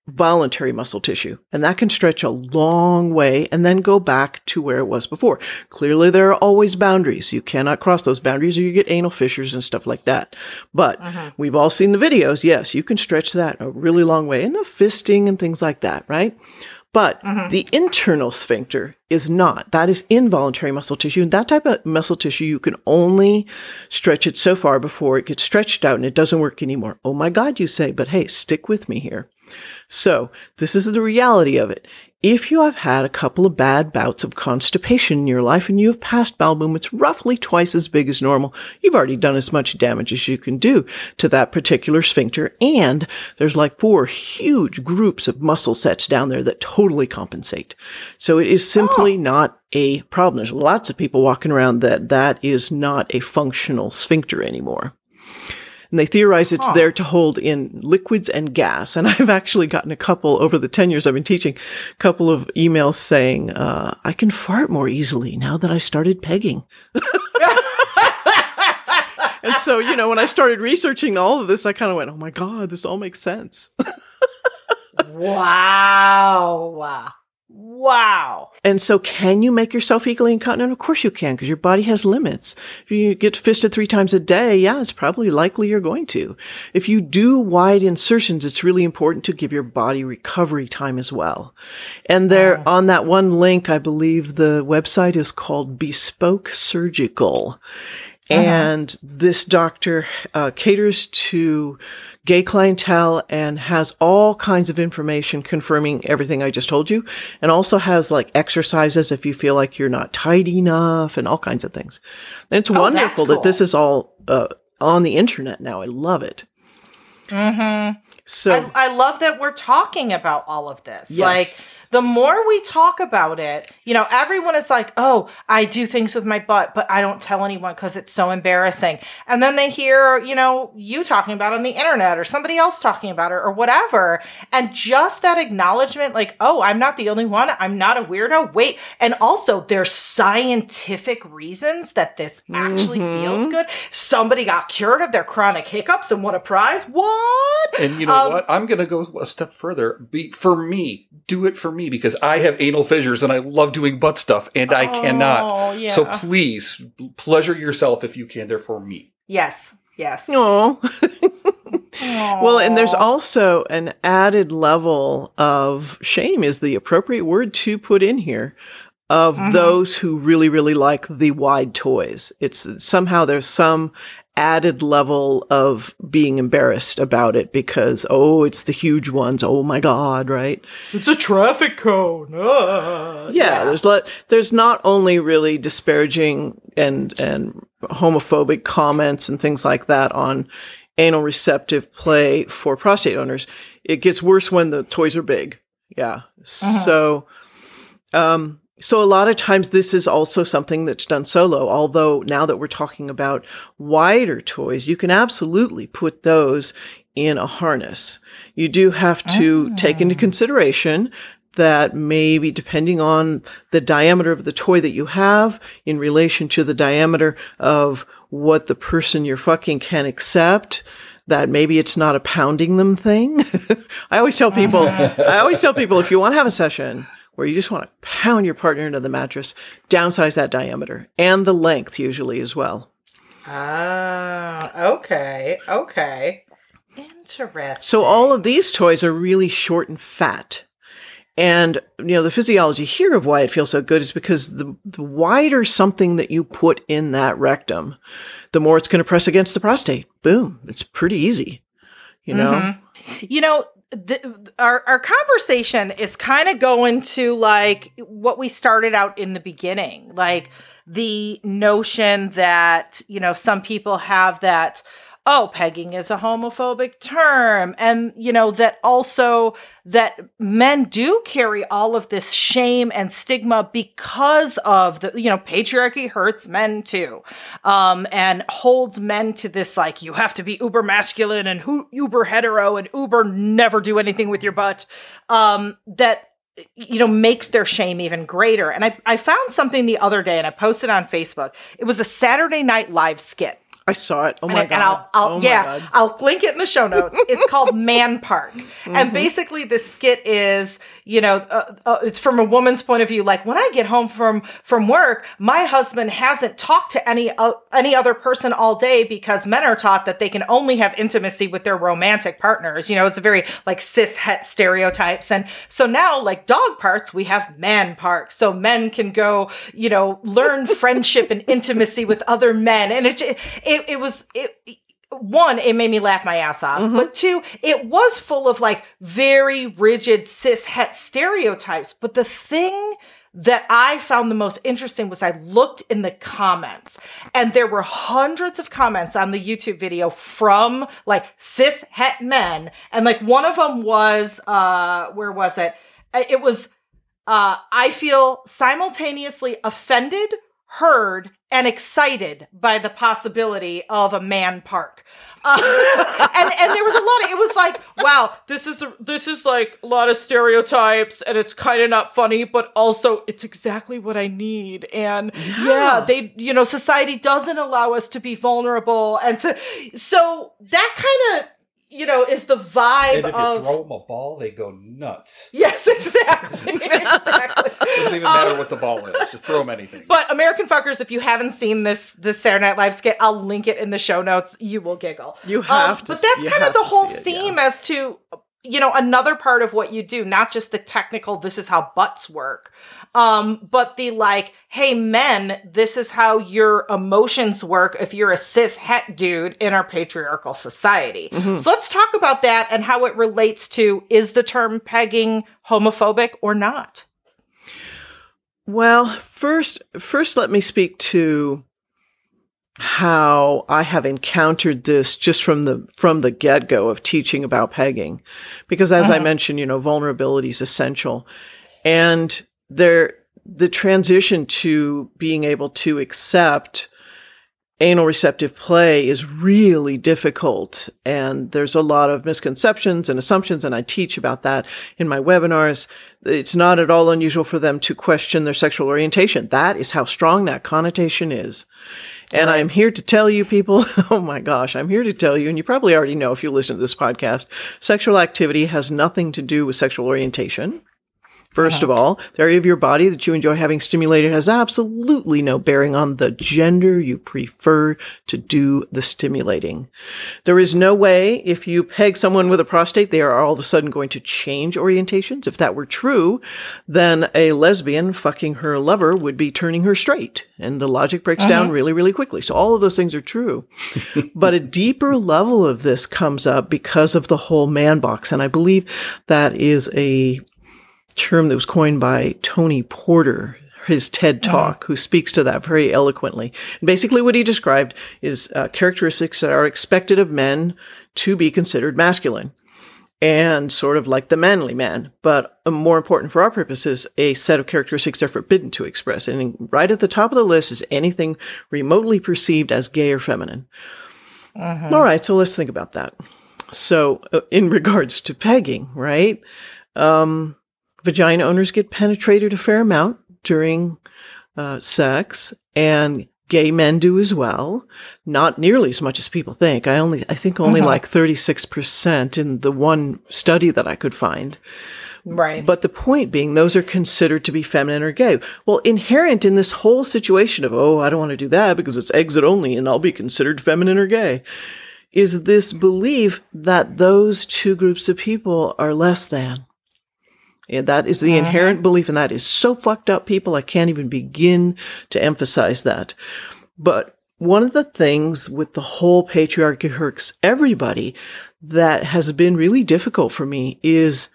voluntary muscle tissue, and that can stretch a long way and then go back to where it was before. Clearly, there are always boundaries. You cannot cross those boundaries or you get anal fissures and stuff like that. But uh-huh. we've all seen the videos. Yes, you can stretch that a really long way and the fisting and things like that, right? But mm-hmm. the internal sphincter is not. That is involuntary muscle tissue. And that type of muscle tissue, you can only stretch it so far before it gets stretched out and it doesn't work anymore. Oh my God, you say, but hey, stick with me here. So this is the reality of it. If you have had a couple of bad bouts of constipation in your life and you have passed bowel movements roughly twice as big as normal, you've already done as much damage as you can do to that particular sphincter. And there's like four huge groups of muscle sets down there that totally compensate. So it is simply oh. not a problem. There's lots of people walking around that that is not a functional sphincter anymore. And they theorize it's there to hold in liquids and gas. And I've actually gotten a couple over the 10 years I've been teaching, a couple of emails saying, uh, I can fart more easily now that I started pegging. and so, you know, when I started researching all of this, I kind of went, oh my God, this all makes sense. wow. Wow. And so, can you make yourself fecally incontinent? Of course you can, because your body has limits. If you get fisted three times a day, yeah, it's probably likely you're going to. If you do wide insertions, it's really important to give your body recovery time as well. And there, on that one link, I believe the website is called Bespoke Surgical. And this doctor uh, caters to gay clientele and has all kinds of information confirming everything I just told you, and also has like exercises if you feel like you're not tight enough and all kinds of things. And it's wonderful that this is all uh, on the internet now. I love it. Mm-hmm. So I, I love that we're talking about all of this. Yes. Like, the more we talk about it, you know, everyone is like, oh, I do things with my butt, but I don't tell anyone because it's so embarrassing. And then they hear, you know, you talking about it on the internet or somebody else talking about it or whatever. And just that acknowledgement, like, oh, I'm not the only one. I'm not a weirdo. Wait. And also, there's scientific reasons that this actually feels mm-hmm. good. Somebody got cured of their chronic hiccups and won a prize. What? And you know Um, what? I'm going to go a step further. Be for me. Do it for me because I have anal fissures and I love doing butt stuff and I Oh, cannot. yeah. So please pleasure yourself if you can. They're for me. Yes. Yes. Aw. Well, and there's also an added level of shame is the appropriate word to put in here of those who really, really like the wide toys. It's somehow there's some added level of being embarrassed about it because, oh, it's the huge ones. Oh my God, right? It's a traffic cone. Ah. yeah, there's le- there's not only really disparaging and and homophobic comments and things like that on anal receptive play for prostate owners. It gets worse when the toys are big. Yeah. So um so a lot of times this is also something that's done solo, although now that we're talking about wider toys, you can absolutely put those in a harness. You do have to take into oh. consideration that maybe depending on the diameter of the toy that you have in relation to the diameter of what the person you're fucking can accept, that maybe it's not a pounding them thing. I always tell people, I always tell people if you want to have a session where you just want to pound your partner into the mattress, downsize that diameter and the length usually as well. Ah, okay, okay. Interesting. So all of these toys are really short and fat. And you know the physiology here of why it feels so good is because the, the wider something that you put in that rectum, the more it's going to press against the prostate. Boom! It's pretty easy, you know. Mm-hmm. You know, the, our our conversation is kind of going to like what we started out in the beginning, like the notion that you know some people have that oh, pegging is a homophobic term. And, you know, that also that men do carry all of this shame and stigma because of the, you know, patriarchy hurts men too. Um, and holds men to this, like, you have to be uber masculine and hu- uber hetero and uber never do anything with your butt. Um, that, you know, makes their shame even greater. And I, I found something the other day and I posted on Facebook. It was a Saturday Night Live skit I saw it. Oh my and, god! And I'll, I'll oh yeah, I'll link it in the show notes. It's called Man Park, mm-hmm. and basically the skit is, you know, uh, uh, it's from a woman's point of view. Like when I get home from from work, my husband hasn't talked to any uh, any other person all day because men are taught that they can only have intimacy with their romantic partners. You know, it's a very like cis het stereotypes, and so now like dog parks, we have Man parks. so men can go, you know, learn friendship and intimacy with other men, and it it, it was it, one, it made me laugh my ass off, mm-hmm. but two, it was full of like very rigid cis het stereotypes. But the thing that I found the most interesting was I looked in the comments and there were hundreds of comments on the YouTube video from like cis het men. And like one of them was, uh, where was it? It was, uh, I feel simultaneously offended, heard, and excited by the possibility of a man park. Uh, and and there was a lot of it was like wow this is a, this is like a lot of stereotypes and it's kind of not funny but also it's exactly what I need and yeah. yeah they you know society doesn't allow us to be vulnerable and to so that kind of you know, is the vibe and if of you throw them a ball, they go nuts. Yes, exactly. exactly. It doesn't even matter um, what the ball is; just throw them anything. But American fuckers, if you haven't seen this this Saturday Night Live skit, I'll link it in the show notes. You will giggle. You have um, to. But that's kind of the whole it, theme yeah. as to you know another part of what you do not just the technical this is how butts work um but the like hey men this is how your emotions work if you're a cis het dude in our patriarchal society mm-hmm. so let's talk about that and how it relates to is the term pegging homophobic or not well first first let me speak to how I have encountered this just from the from the get go of teaching about pegging, because as uh-huh. I mentioned, you know, vulnerability is essential, and there the transition to being able to accept anal receptive play is really difficult. And there's a lot of misconceptions and assumptions and I teach about that in my webinars. It's not at all unusual for them to question their sexual orientation. That is how strong that connotation is and right. I'm here to tell you, people, oh my gosh, I'm here to tell you, and you probably already know if you listen to this podcast, sexual activity has nothing to do with sexual orientation. 1st uh-huh. of all, the area of your body that you enjoy having stimulated has absolutely no bearing on the gender you prefer to do the stimulating. There is no way if you peg someone with a prostate, they are all of a sudden going to change orientations. If that were true, then a lesbian fucking her lover would be turning her straight and the logic breaks uh-huh. down really, really quickly. So all of those things are true. but a deeper level of this comes up because of the whole man box. And I believe that is a term that was coined by Tony Porter, his TED uh-huh. talk, who speaks to that very eloquently. And basically, what he described is uh, characteristics that are expected of men to be considered masculine and sort of like the manly man. But uh, more important for our purposes, a set of characteristics are forbidden to express. And right at the top of the list is anything remotely perceived as gay or feminine. Uh-huh. All right, so let's think about that. So, uh, in regards to pegging, right? Um, vagina owners get penetrated a fair amount during uh, sex, and gay men do as well. Not nearly as much as people think. I only, I think only Mhm. like 36% in the one study that I could find. Right. But the point being, those are considered to be feminine or gay. Well, inherent in this whole situation of, oh, I don't want to do that because it's exit only and I'll be considered feminine or gay, is this belief that those two groups of people are less than. And that is the inherent belief, and that is so fucked up, people. I can't even begin to emphasize that. But one of the things with the whole patriarchy hurts everybody that has been really difficult for me is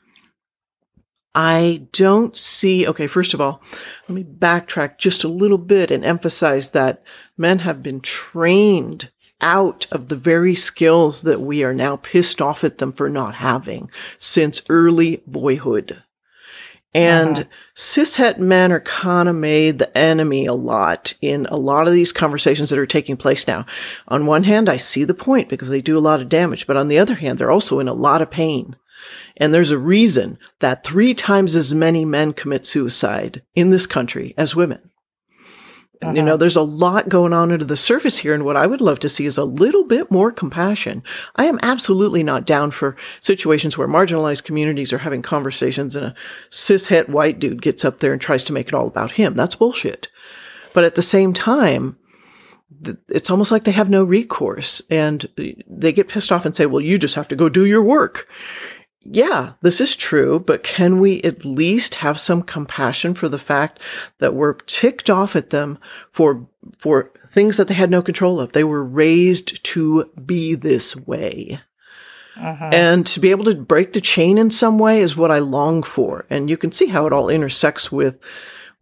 I don't see, okay, first of all, let me backtrack just a little bit and emphasize that men have been trained out of the very skills that we are now pissed off at them for not having since early boyhood. And uh-huh. cishet men are kind of made the enemy a lot in a lot of these conversations that are taking place now. On one hand, I see the point because they do a lot of damage, but on the other hand, they're also in a lot of pain. And there's a reason that three times as many men commit suicide in this country as women. And, You know, uh-huh. there's a lot going on under the surface here. And what I would love to see is a little bit more compassion. I am absolutely not down for situations where marginalized communities are having conversations and a cishet white dude gets up there and tries to make it all about him. That's bullshit. But at the same time, it's almost like they have no recourse and they get pissed off and say, well, you just have to go do your work. Yeah, this is true, but can we at least have some compassion for the fact that we're ticked off at them for, for things that they had no control of? They were raised to be this way. Uh-huh. And to be able to break the chain in some way is what I long for. And you can see how it all intersects with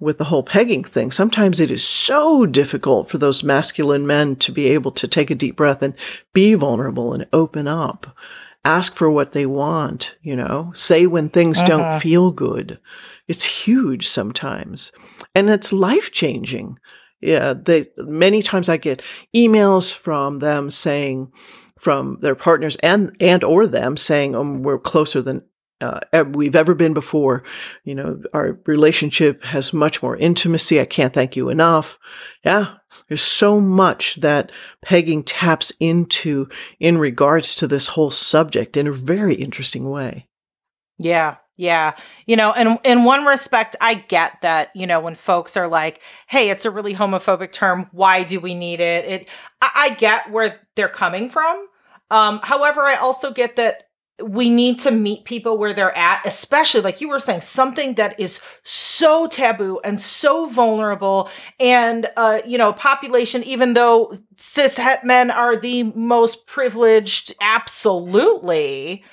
with the whole pegging thing. Sometimes it is so difficult for those masculine men to be able to take a deep breath and be vulnerable and open up. Ask for what they want, you know, say when things don't feel good. It's huge sometimes. And it's life changing. Yeah, they many times I get emails from them saying from their partners and and or them saying, "Um, we're closer than uh, we've ever been before. You know, our relationship has much more intimacy. I can't thank you enough. Yeah, there's so much that pegging taps into in regards to this whole subject in a very interesting way. Yeah. Yeah. You know, and in one respect, I get that, you know, when folks are like, hey, it's a really homophobic term. Why do we need it? It, I, I get where they're coming from. Um, however, I also get that we need to meet people where they're at, especially like you were saying, something that is so taboo and so vulnerable. And, uh, you know, population, even though cis het men are the most privileged, absolutely.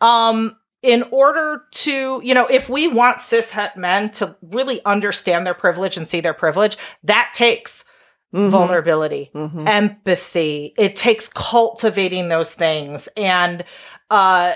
Um, in order to, you know, if we want cis het men to really understand their privilege and see their privilege, that takes Mhm. vulnerability, Mhm. empathy. It takes cultivating those things. And uh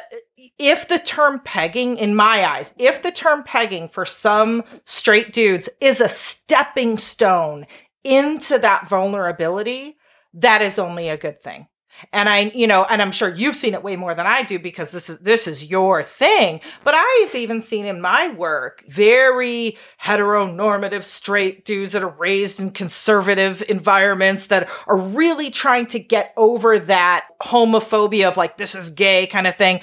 if the term pegging, in my eyes, if the term pegging for some straight dudes is a stepping stone into that vulnerability, that is only a good thing. And I, you know, and I'm sure you've seen it way more than I do because this is this is your thing. But I've even seen in my work very heteronormative straight dudes that are raised in conservative environments that are really trying to get over that homophobia of like this is gay kind of thing.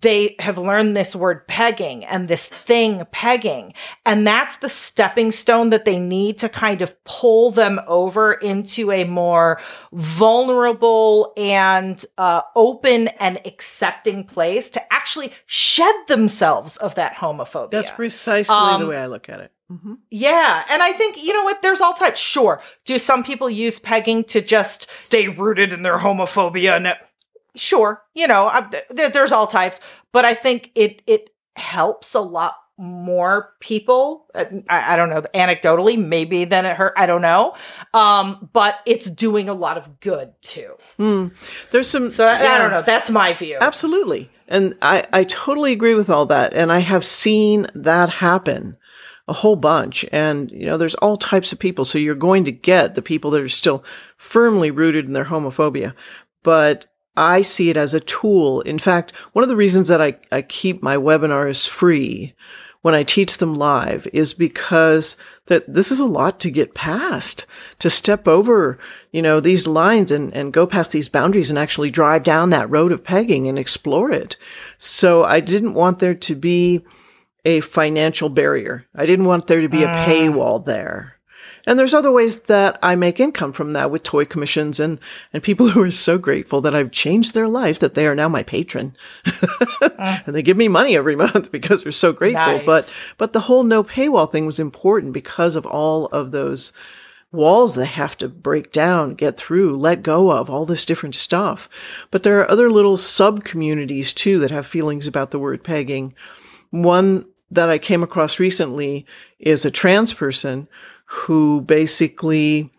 They have learned this word pegging and this thing pegging. And that's the stepping stone that they need to kind of pull them over into a more vulnerable and uh, open and accepting place to actually shed themselves of that homophobia. That's precisely the Um, way I look at it. Hmm Yeah. And I think, you know what? There's all types. Sure. Do some people use pegging to just stay rooted in their homophobia? And sure. You know, I, th- there's all types, but I think it, it helps a lot more people. uh, I, I don't know, anecdotally, maybe than it hurt. I don't know. Um, but it's doing a lot of good too. Mm. There's some. So I, I don't know. That's my view. Absolutely. And I, I totally agree with all that. And I have seen that happen a whole bunch. And, you know, there's all types of people. So you're going to get the people that are still firmly rooted in their homophobia. But I see it as a tool. In fact, one of the reasons that I, I keep my webinars free, when I teach them live is because that this is a lot to get past, to step over, you know, these lines and, and go past these boundaries and actually drive down that road of pegging and explore it. So I didn't want there to be a financial barrier. I didn't want there to be a ah. paywall there. And there's other ways that I make income from that with toy commissions and, and people who are so grateful that I've changed their life that they are now my patron. Ah. and they give me money every month because they're so grateful. Nice. But, but the whole no paywall thing was important because of all of those walls they have to break down, get through, let go of, all this different stuff. But there are other little sub communities too that have feelings about the word pegging. One that I came across recently is a trans person who basically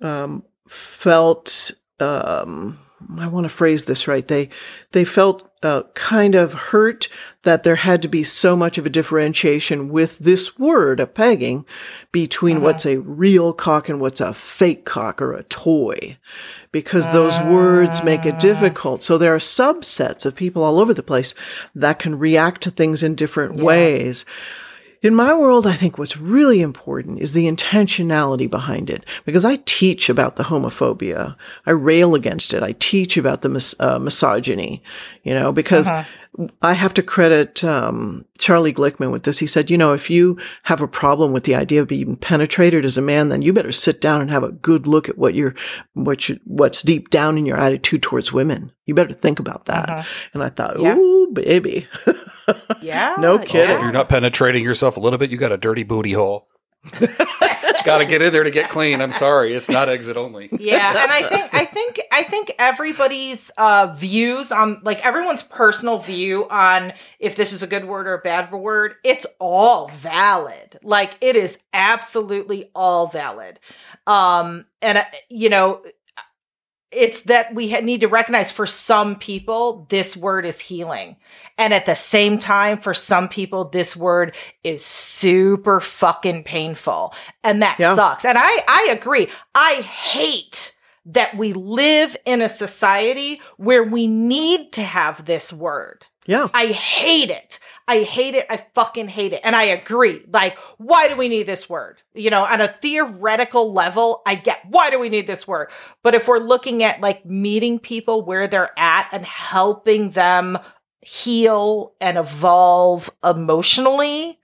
um, felt um, I want to phrase this right. They they felt uh, kind of hurt that there had to be so much of a differentiation with this word of pegging between what's a real cock and what's a fake cock or a toy, because those words make it difficult. So there are subsets of people all over the place that can react to things in different ways. In my world, I think what's really important is the intentionality behind it because I teach about the homophobia. I rail against it. I teach about the mis- uh, misogyny, you know, because I have to credit um, Charlie Glickman with this. He said, you know, if you have a problem with the idea of being penetrated as a man, then you better sit down and have a good look at what you're, what you, what's deep down in your attitude towards women. You better think about that. And I thought, Yeah. ooh, baby. Yeah. No Also, kidding. if you're not penetrating yourself a little bit, you got a dirty booty hole. got to get in there to get clean. I'm sorry, it's not exit only. yeah and i think i think i think everybody's uh views on like everyone's personal view on if this is a good word or a bad word it's all valid like it is absolutely all valid um and uh, you know it's that we need to recognize for some people this word is healing and at the same time for some people this word is super fucking painful and that Yeah. sucks and i i agree i hate that we live in a society where we need to have this word yeah. I hate it. I hate it. I fucking hate it. And I agree. Like, why do we need this word? You know, on a theoretical level, I get why do we need this word? But if we're looking at like meeting people where they're at and helping them heal and evolve emotionally,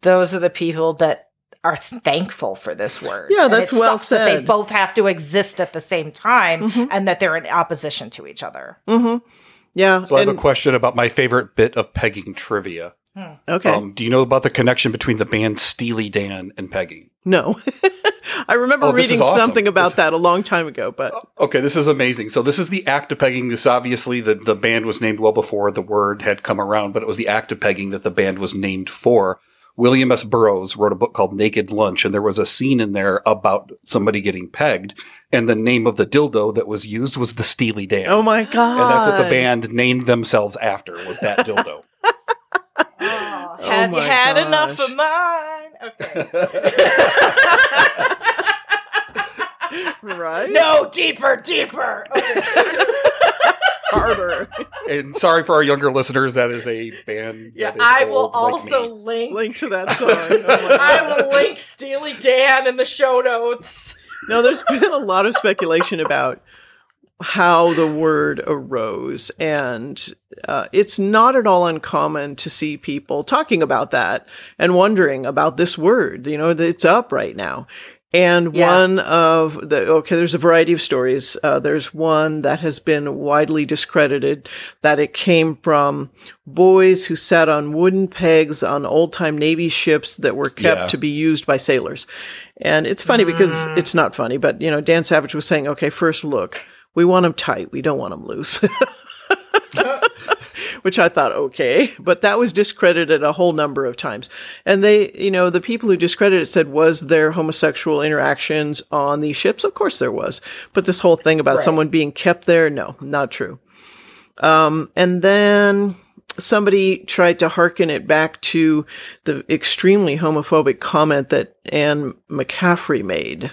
those are the people that are thankful for this word. Yeah, that's well sucks that They both have to exist at the same time Mhm. and that they're in opposition to each other. Mm-hmm. Yeah. So I have a question about my favorite bit of pegging trivia. okay. Um, do you know about the connection between the band Steely Dan and pegging? no. I remember Oh, reading awesome. something about This- that a long time ago, but Okay, this is amazing. So this is the act of pegging. This obviously the, the band was named well before the word had come around, but it was the act of pegging that the band was named for. William S. Burroughs wrote a book called Naked Lunch, and there was a scene in there about somebody getting pegged, and the name of the dildo that was used was the Steely Dan. oh my god. and that's what the band named themselves after was that dildo. Oh, oh have you my had enough of mine? Okay. right? no, deeper, deeper. Okay. Harder. and sorry for our younger listeners, that is a band. Yeah, that is I will old like also me. link. Link to that song. Oh I will link Steely Dan in the show notes. No, there's been a lot of speculation about how the word arose, and uh, it's not at all uncommon to see people talking about that and wondering about this word. You know, it's up right now. And Yeah. one of the okay, there's a variety of stories. Uh, there's one that has been widely discredited that it came from boys who sat on wooden pegs on old time Navy ships that were kept Yeah. to be used by sailors. And it's funny because Mm. it's not funny, but you know, Dan Savage was saying, okay, first look, we want them tight, we don't want them loose. Which I thought, okay, but that was discredited a whole number of times. And they, you know, the people who discredited it said, was there homosexual interactions on these ships? Of course there was. But this whole thing about Right. someone being kept there, no, not true. Um, and then somebody tried to hearken it back to the extremely homophobic comment that Anne McCaffrey made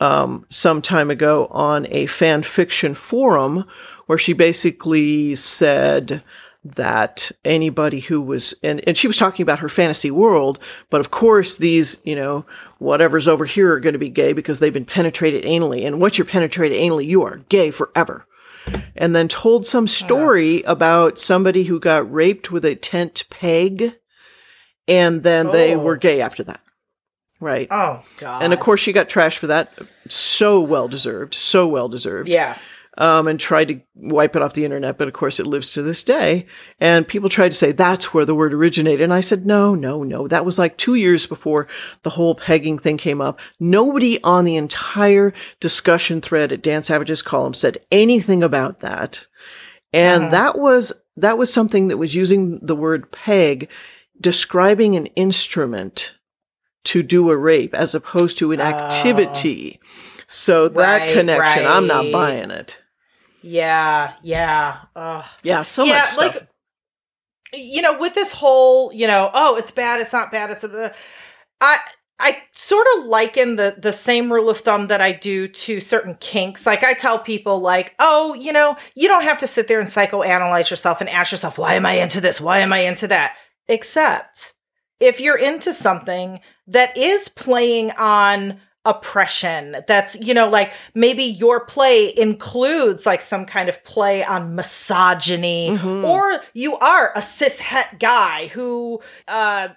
um, some time ago on a fan fiction forum, where she basically said that anybody who was and, and she was talking about her fantasy world but of course these you know whatever's over here are going to be gay because they've been penetrated anally and once you're penetrated anally you are gay forever and then told some story about somebody who got raped with a tent peg and then they Oh. were gay after that right Oh God. and of course she got trashed for that so well deserved so well deserved yeah. Um, and tried to wipe it off the internet, but of course it lives to this day. And people tried to say that's where the word originated. And I said, no, no, no. That was like two years before the whole pegging thing came up. Nobody on the entire discussion thread at Dan Savage's column said anything about that. And Uh-huh. that was, that was something that was using the word peg, describing an instrument to do a rape as opposed to an activity. So that Oh. Right, connection, I'm not buying it. Yeah. Yeah. Ugh. Yeah, so yeah, much stuff. like you know, with this whole, you know, oh, it's bad, it's not bad, it's uh, I I sort of liken the the same rule of thumb that I do to certain kinks. Like I tell people like, "Oh, you know, you don't have to sit there and psychoanalyze yourself and ask yourself, why am I into this? Why am I into that?" Except if you're into something that is playing on oppression. That's you know like maybe your play includes like some kind of play on misogyny. Mhm. or you are a cis het guy who uh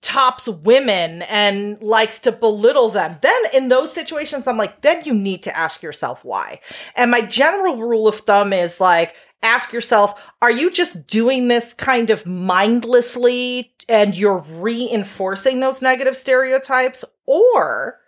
tops women and likes to belittle them. Then in those situations i'm like then you need to ask yourself why. And my general rule of thumb is like ask yourself are you just doing this kind of mindlessly and you're reinforcing those negative stereotypes? Or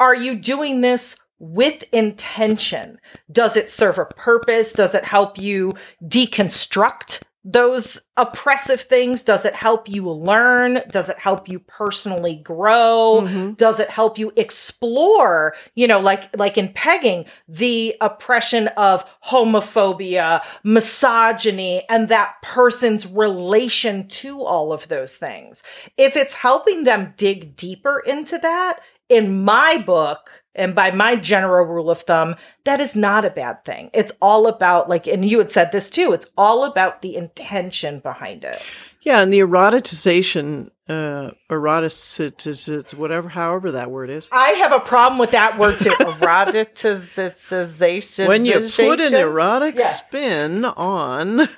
are you doing this with intention? Does it serve a purpose? Does it help you deconstruct those oppressive things? Does it help you learn? Does it help you personally grow? Mhm. Does it help you explore, you know, like like in pegging, the oppression of homophobia, misogyny, and that person's relation to all of those things? If it's helping them dig deeper into that, in my book, and by my general rule of thumb, that is not a bad thing. It's all about like, and you had said this too. It's all about the intention behind it. Yeah, and the eroticization, uh, erotic, whatever, however that word is. I have a problem with that word too. Eroticization. When you put an erotic Yes. spin on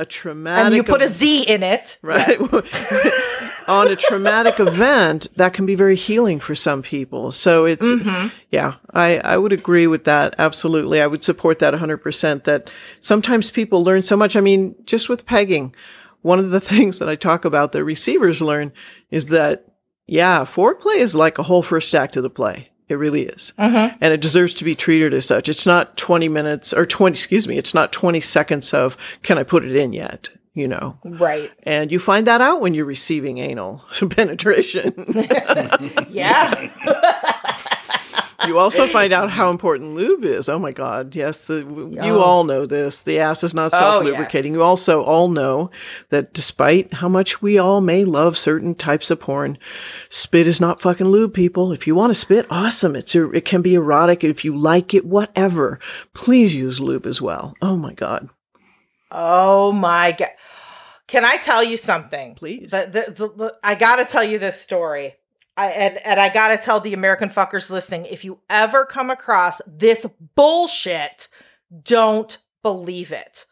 a traumatic, and you put a Z in it, right on a traumatic event, that can be very healing for some people. So it's Mm-hmm. yeah, I I would agree with that absolutely. I would support that 100% that sometimes people learn so much. I mean, just with pegging, one of the things that I talk about that receivers learn is that yeah, foreplay is like a whole first act of the play. It really is. Mm-hmm. And it deserves to be treated as such. It's not 20 minutes or 20, excuse me, it's not 20 seconds of, can I put it in yet? You know, right? and you find that out when you're receiving anal penetration. Yeah, you also find out how important lube is. Oh my God. Yes. The, you Oh. all know this. The ass is not Oh, self lubricating. yes. You also all know that despite how much we all may love certain types of porn, spit is not fucking lube, people. If you want to spit, awesome. It's a, it can be erotic. If you like it, whatever, please use lube as well. Oh my God. Oh my god! Can I tell you something? Please. The, the- I got to tell you this story. I, and, and I got to tell the American fuckers listening if you ever come across this bullshit, don't believe it.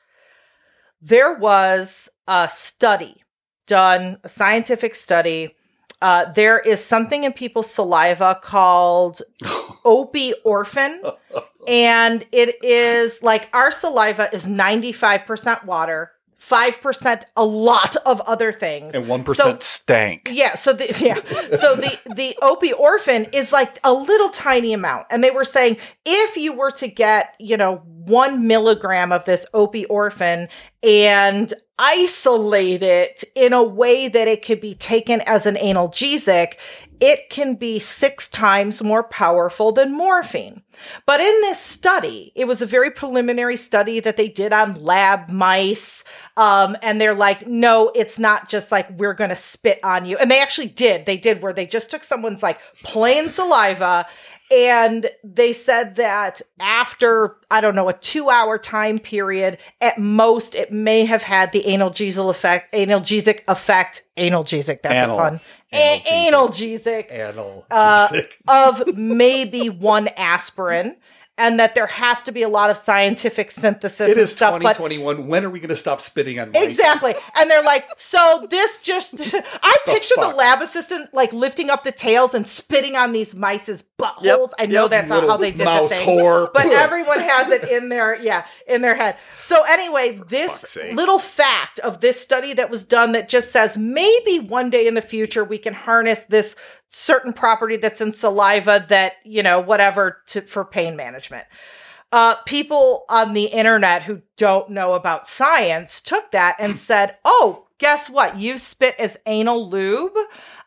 There was a study done, a scientific study. Uh, there is something in people's saliva called opiorphin and it is like our saliva is 95% water 5% a lot of other things. And one So- stank. yeah so the yeah. So the the opiorphin is like a little tiny amount. And they were saying if you were to get you know one milligram of this opiorphin and isolate it in a way that it could be taken as an analgesic it can be six times more powerful than morphine. But in this study, it was a very preliminary study that they did on lab mice. Um, and they're like, no, it's not just like we're going to spit on you. And they actually did. They did where they just took someone's like plain saliva and they said that after, I don't know, a two hour time period, at most, it may have had the analgesic effect, analgesic effect, analgesic, that's Anal- a pun. A- analgesic Anal. uh, of maybe one aspirin, and that there has to be a lot of scientific synthesis it and is stuff. But 2021. When are we going to stop spitting on mice? Exactly. And they're like, so this just, I picture the fuck? lab assistant like lifting up the tails and spitting on these mice's buttholes. Yep, I know yep. that's not how they did the thing. whore. But everyone has it in their, yeah, in their head. So anyway, this little fact of this study that was done that just says maybe one day in the future we can harness this certain property that's in saliva that, you know, whatever to, for pain management uh, people on the internet who don't know about science took that and said, "Oh, guess what? You spit as anal lube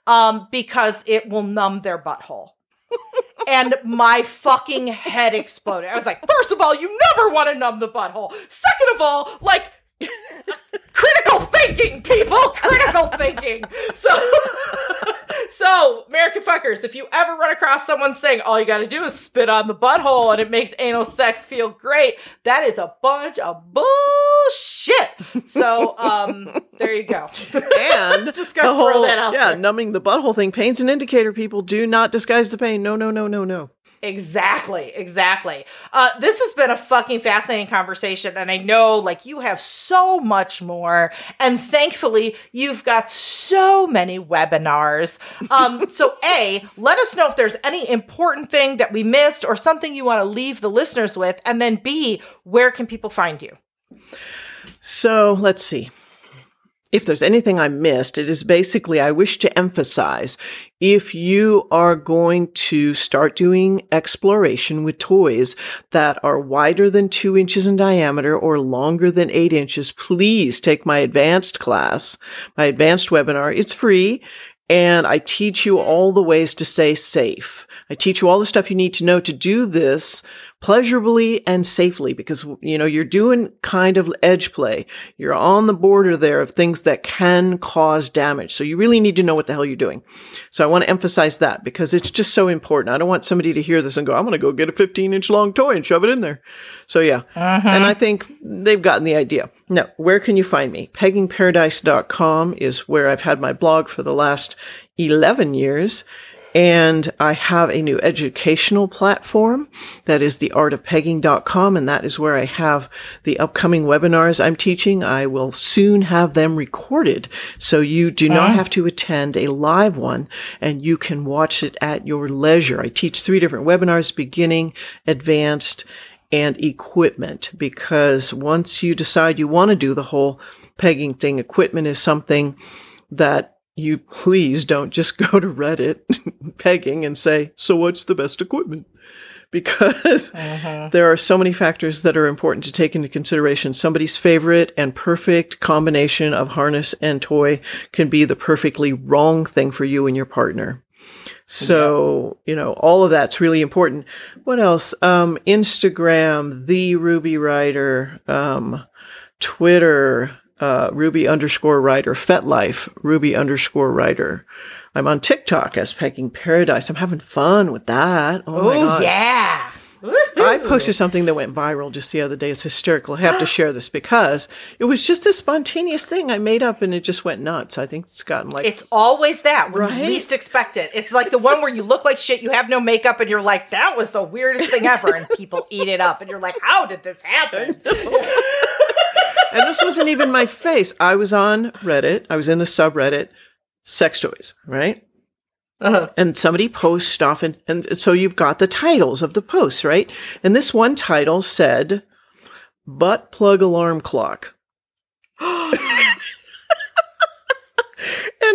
um, because it will numb their butthole." and my fucking head exploded. I was like, first of all, you never want to numb the butthole. Second of all, like critical thinking, people, critical thinking. So, so American fuckers, if you ever run across someone saying all you got to do is spit on the butthole and it makes anal sex feel great, that is a bunch of bullshit. So, um, there you go. And Just gotta throw whole- that out Yeah, there. numbing the butthole thing. Pain's an indicator. People do not disguise the pain. No, no, no, no, no. Exactly, exactly. Uh, this has been a fucking fascinating conversation, and I know like you have so much more, and thankfully you've got so many webinars. Um, so a, let us know if there's any important thing that we missed or something you want to leave the listeners with, and then b, where can people find you? So let's see. If there's anything I missed, it is basically I wish to emphasize if you are going to start doing exploration with toys that are wider than two inches in diameter or longer than eight inches, please take my advanced class, my advanced webinar. It's free. And I teach you all the ways to stay safe. I teach you all the stuff you need to know to do this pleasurably and safely because, you know, you're doing kind of edge play. You're on the border there of things that can cause damage. So you really need to know what the hell you're doing. So I want to emphasize that because it's just so important. I don't want somebody to hear this and go, I'm going to go get a 15 inch long toy and shove it in there. So yeah. Uh-huh. And I think they've gotten the idea. Now, where can you find me? Peggingparadise.com is where I've had my blog for the last 11 years. And I have a new educational platform that is theartofpegging.com. And that is where I have the upcoming webinars I'm teaching. I will soon have them recorded. So you do not have to attend a live one and you can watch it at your leisure. I teach three different webinars, beginning, advanced, and equipment because once you decide you want to do the whole pegging thing, equipment is something that you please don't just go to Reddit pegging and say, So what's the best equipment? Because there are so many factors that are important to take into consideration. Somebody's favorite and perfect combination of harness and toy can be the perfectly wrong thing for you and your partner. So, you know, all of that's really important. What else? Um, Instagram, the Ruby Ryder, um, Twitter, uh, Ruby underscore ryder, FetLife, Ruby underscore ryder. I'm on TikTok as Pegging Paradise. I'm having fun with that. Oh, my Oh God. yeah. I posted something that went viral just the other day. It's hysterical. I have to share this because it was just a spontaneous thing I made up and it just went nuts. I think it's gotten like It's always that when Right? you least expect it. It's like the one where you look like shit, you have no makeup, and you're like, that was the weirdest thing ever. And people eat it up, and you're like, how did this happen? and this wasn't even my face. I was on Reddit. I was in the subreddit sex toys, right? Uh-huh. And somebody posts stuff, and, and so you've got the titles of the posts, right? And this one title said, Butt Plug Alarm Clock. and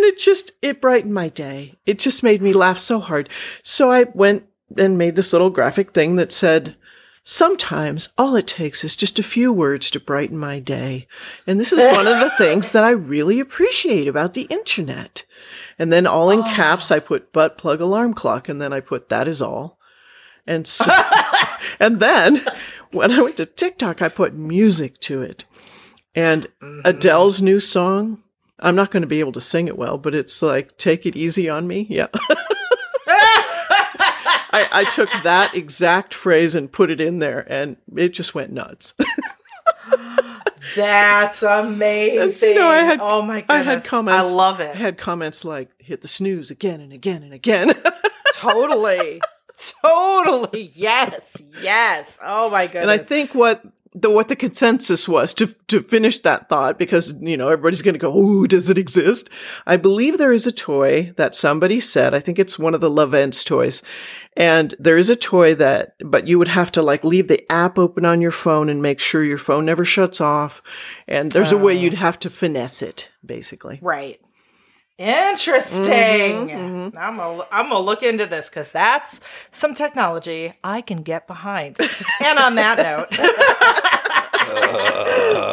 it just, it brightened my day. It just made me laugh so hard. So I went and made this little graphic thing that said, Sometimes all it takes is just a few words to brighten my day. And this is one of the things that I really appreciate about the internet. And then all in oh. caps, I put butt plug alarm clock, and then I put that is all. And so, and then when I went to TikTok, I put music to it. And mm-hmm. Adele's new song, I'm not going to be able to sing it well, but it's like, take it easy on me. Yeah. I, I took that exact phrase and put it in there, and it just went nuts. That's amazing. That's- know, I had- oh my goodness. I had comments. I love it. I had comments like hit the snooze again and again and again. totally. Totally. Yes. Yes. Oh my goodness. and I think what the what the consensus was to to finish that thought because you know everybody's going to go, "Oh, does it exist?" I believe there is a toy that somebody said. I think it's one of the Lovense toys, and there is a toy that, but you would have to like leave the app open on your phone and make sure your phone never shuts off. And there's a way Oh. you'd have to finesse it, basically. Right. Interesting. Mhm, I'm gonna I'm gonna look into this because that's some technology I can get behind. and on that note,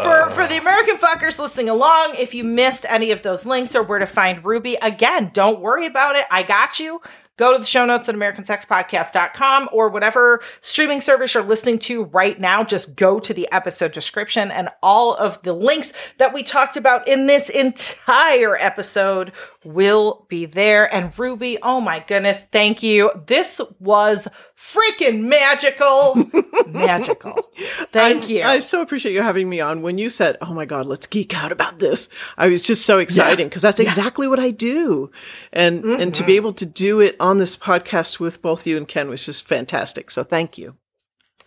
for for the American fuckers listening along, if you missed any of those links or where to find Ruby, again, don't worry about it. I got you. Go to the show notes at AmericanSexPodcast.com or whatever streaming service you're listening to right now. Just go to the episode description and all of the links that we talked about in this entire episode will be there. And Ruby, oh my goodness, thank you. This was freaking magical. magical. Thank I, you. I so appreciate you having me on. When you said, "Oh my God, let's geek out about this," I was just so exciting because that's exactly what I do, and and to be mm-hmm. able to do it on this podcast with both you and Ken was just fantastic. So thank you.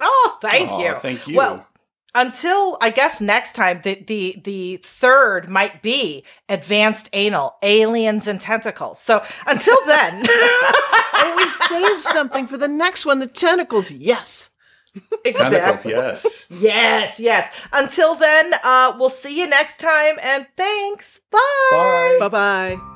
Oh, thank Aw, you. thank you. Well, until I guess next time, the the the third might be advanced anal, aliens and tentacles. So until then, And we saved something for the next one. The tentacles, yes. Tentacles, yes. Yes, yes. Until then, uh, we'll see you next time, and thanks. Bye. Bye. Bye bye.